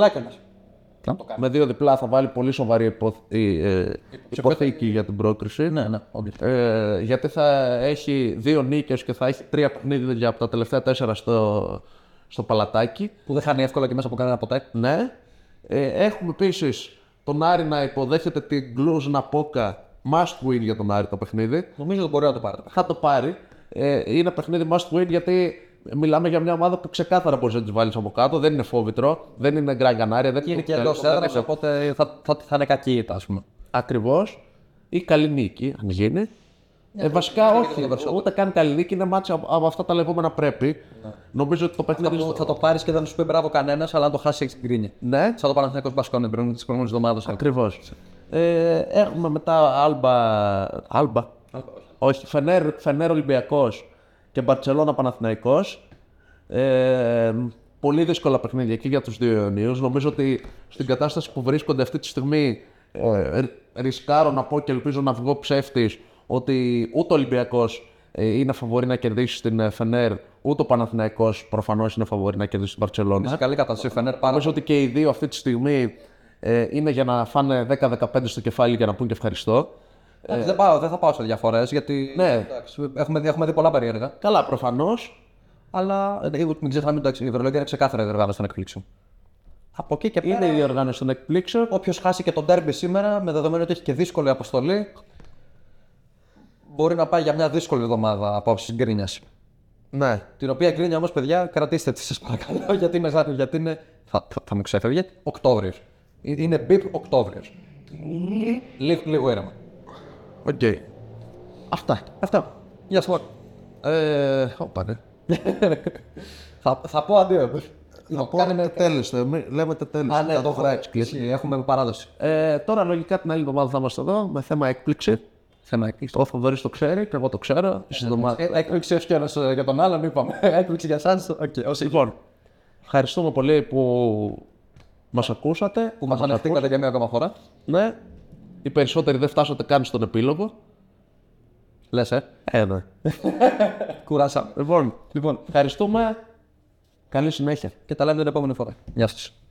Να το κάνει. με δύο διπλά θα βάλει πολύ σοβαρή υποθ... η, ε, υποθήκη για την πρόκριση. Ναι, ναι, όντως. Ε, γιατί θα έχει δύο νίκες και θα έχει τρία παιχνίδια από τα τελευταία τέσσερα στο, στο παλατάκι. Που δεν χάνει εύκολα και μέσα από κανένα ποτέ. Ναι. Ε, έχουμε επίσης τον Άρη να υποδέχεται την Κλουζ Ναπόκα must win για τον Άρη το παιχνίδι. Νομίζω ότι μπορεί να το πάρει. Θα το πάρει. Ε, είναι παιχνίδι must win γιατί μιλάμε για μια ομάδα που ξεκάθαρα μπορείς να τη βάλεις από κάτω. Δεν είναι φόβητρο, δεν είναι γκραν κανάρια. Δεν Και είναι και εντός έδρας, οπότε θα, θα, θα είναι κακή η ήττα, ας πούμε. Ακριβώς. Ή καλή νίκη, αν γίνει. Ε, βασικά όχι, ούτε καν καλή νίκη είναι μάτσα από, από αυτά τα λεγόμενα πρέπει. Νομίζω ότι το παιχνίδι. Θα, θα το πάρεις και δεν σου πει μπράβο κανένας, αλλά αν το χάσει έχεις την κρίνια. Ναι, Σαν το Παναθηναϊκός Μπασκόνε πριν τη προηγούμενη εβδομάδα. Ακριβώς. Ε, έχουμε μετά Άλμπα. Άλμπα; Όχι, Φενέρ, Φενέρ Ολυμπιακός και Μπαρσελόνα Παναθηναϊκός. Ε, πολύ δύσκολα παιχνίδια και για τους δύο Ιωνίου. Νομίζω ότι στην κατάσταση που βρίσκονται αυτή τη στιγμή ε, ρισκάρω να πω και ελπίζω να βγω ψεύτης ότι ούτε ο Ολυμπιακός είναι φαβορή να κερδίσει στην ε, Φενέρ, ούτε ο Παναθηναϊκός προφανώς είναι φαβορή να κερδίσει την Μπαρσελόνα. Σε καλή κατάσταση, Φενέρ πάνω. Νομίζω ότι και οι δύο αυτή τη στιγμή ε, είναι για να φάνε 10-15 στο κεφάλι για να πούν και ευχαριστώ. Εντάξει, δεν, πάω, δεν θα πάω σε διαφορές γιατί. Ναι. εντάξει, έχουμε, δει, έχουμε δει πολλά περίεργα. Καλά, προφανώς. Αλλά ε, μην ξεχνάμε ότι η Ευρωλίγκα είναι ξεκάθαρα η διοργάνωση των εκπλήξεων. Από εκεί και πέρα, Είναι η διοργάνωση των εκπλήξεων. όποιος χάσει και τον τέρμπι σήμερα, με δεδομένο ότι έχει και δύσκολη αποστολή, μπορεί να πάει για μια δύσκολη εβδομάδα από άποψη γκρίνιας. Ναι. Την οποία γκρίνια όμως, παιδιά, κρατήστε τη σας παρακαλώ, γιατί είναι, ζάχαρη, γιατί είναι θα, θα, θα μου ξέφευγε, Οκτώβριος. Είναι μπιπ Οκτώβριος. Λίγο, λίγο ήρεμα. Οκ. Αυτά. Αυτό. Γεια σου. Ε, όπα, ναι. θα, θα πω αντίο. Θα πω τέλειος. Λέμε τα τέλειος. Α, ναι, το έχω έτσι. Έχουμε παράδοση. Ε, τώρα λογικά την άλλη εβδομάδα θα είμαστε εδώ με θέμα έκπληξη. Θέμα έκπληξη. Ο Θοδωρής το ξέρει και εγώ το ξέρω. Εσείς το μάθετε. Ε, Έκπληξη ως και ένας ε, για τον άλλον, είπαμε. Έκπληξη για εσάς. Οκ, όσοι Λοιπόν, ευχαριστούμε πολύ που μας ακούσατε. που μας ανεχτήκατε για μία ακόμα φορά. Ναι. Οι περισσότεροι δεν φτάσατε καν στον επίλογο. Λες, ε; Ε, ναι. Κουράσαμε. Λοιπόν, Λοιπόν, ευχαριστούμε. Καλή συνέχεια. και τα λέμε την επόμενη φορά. Γεια σας.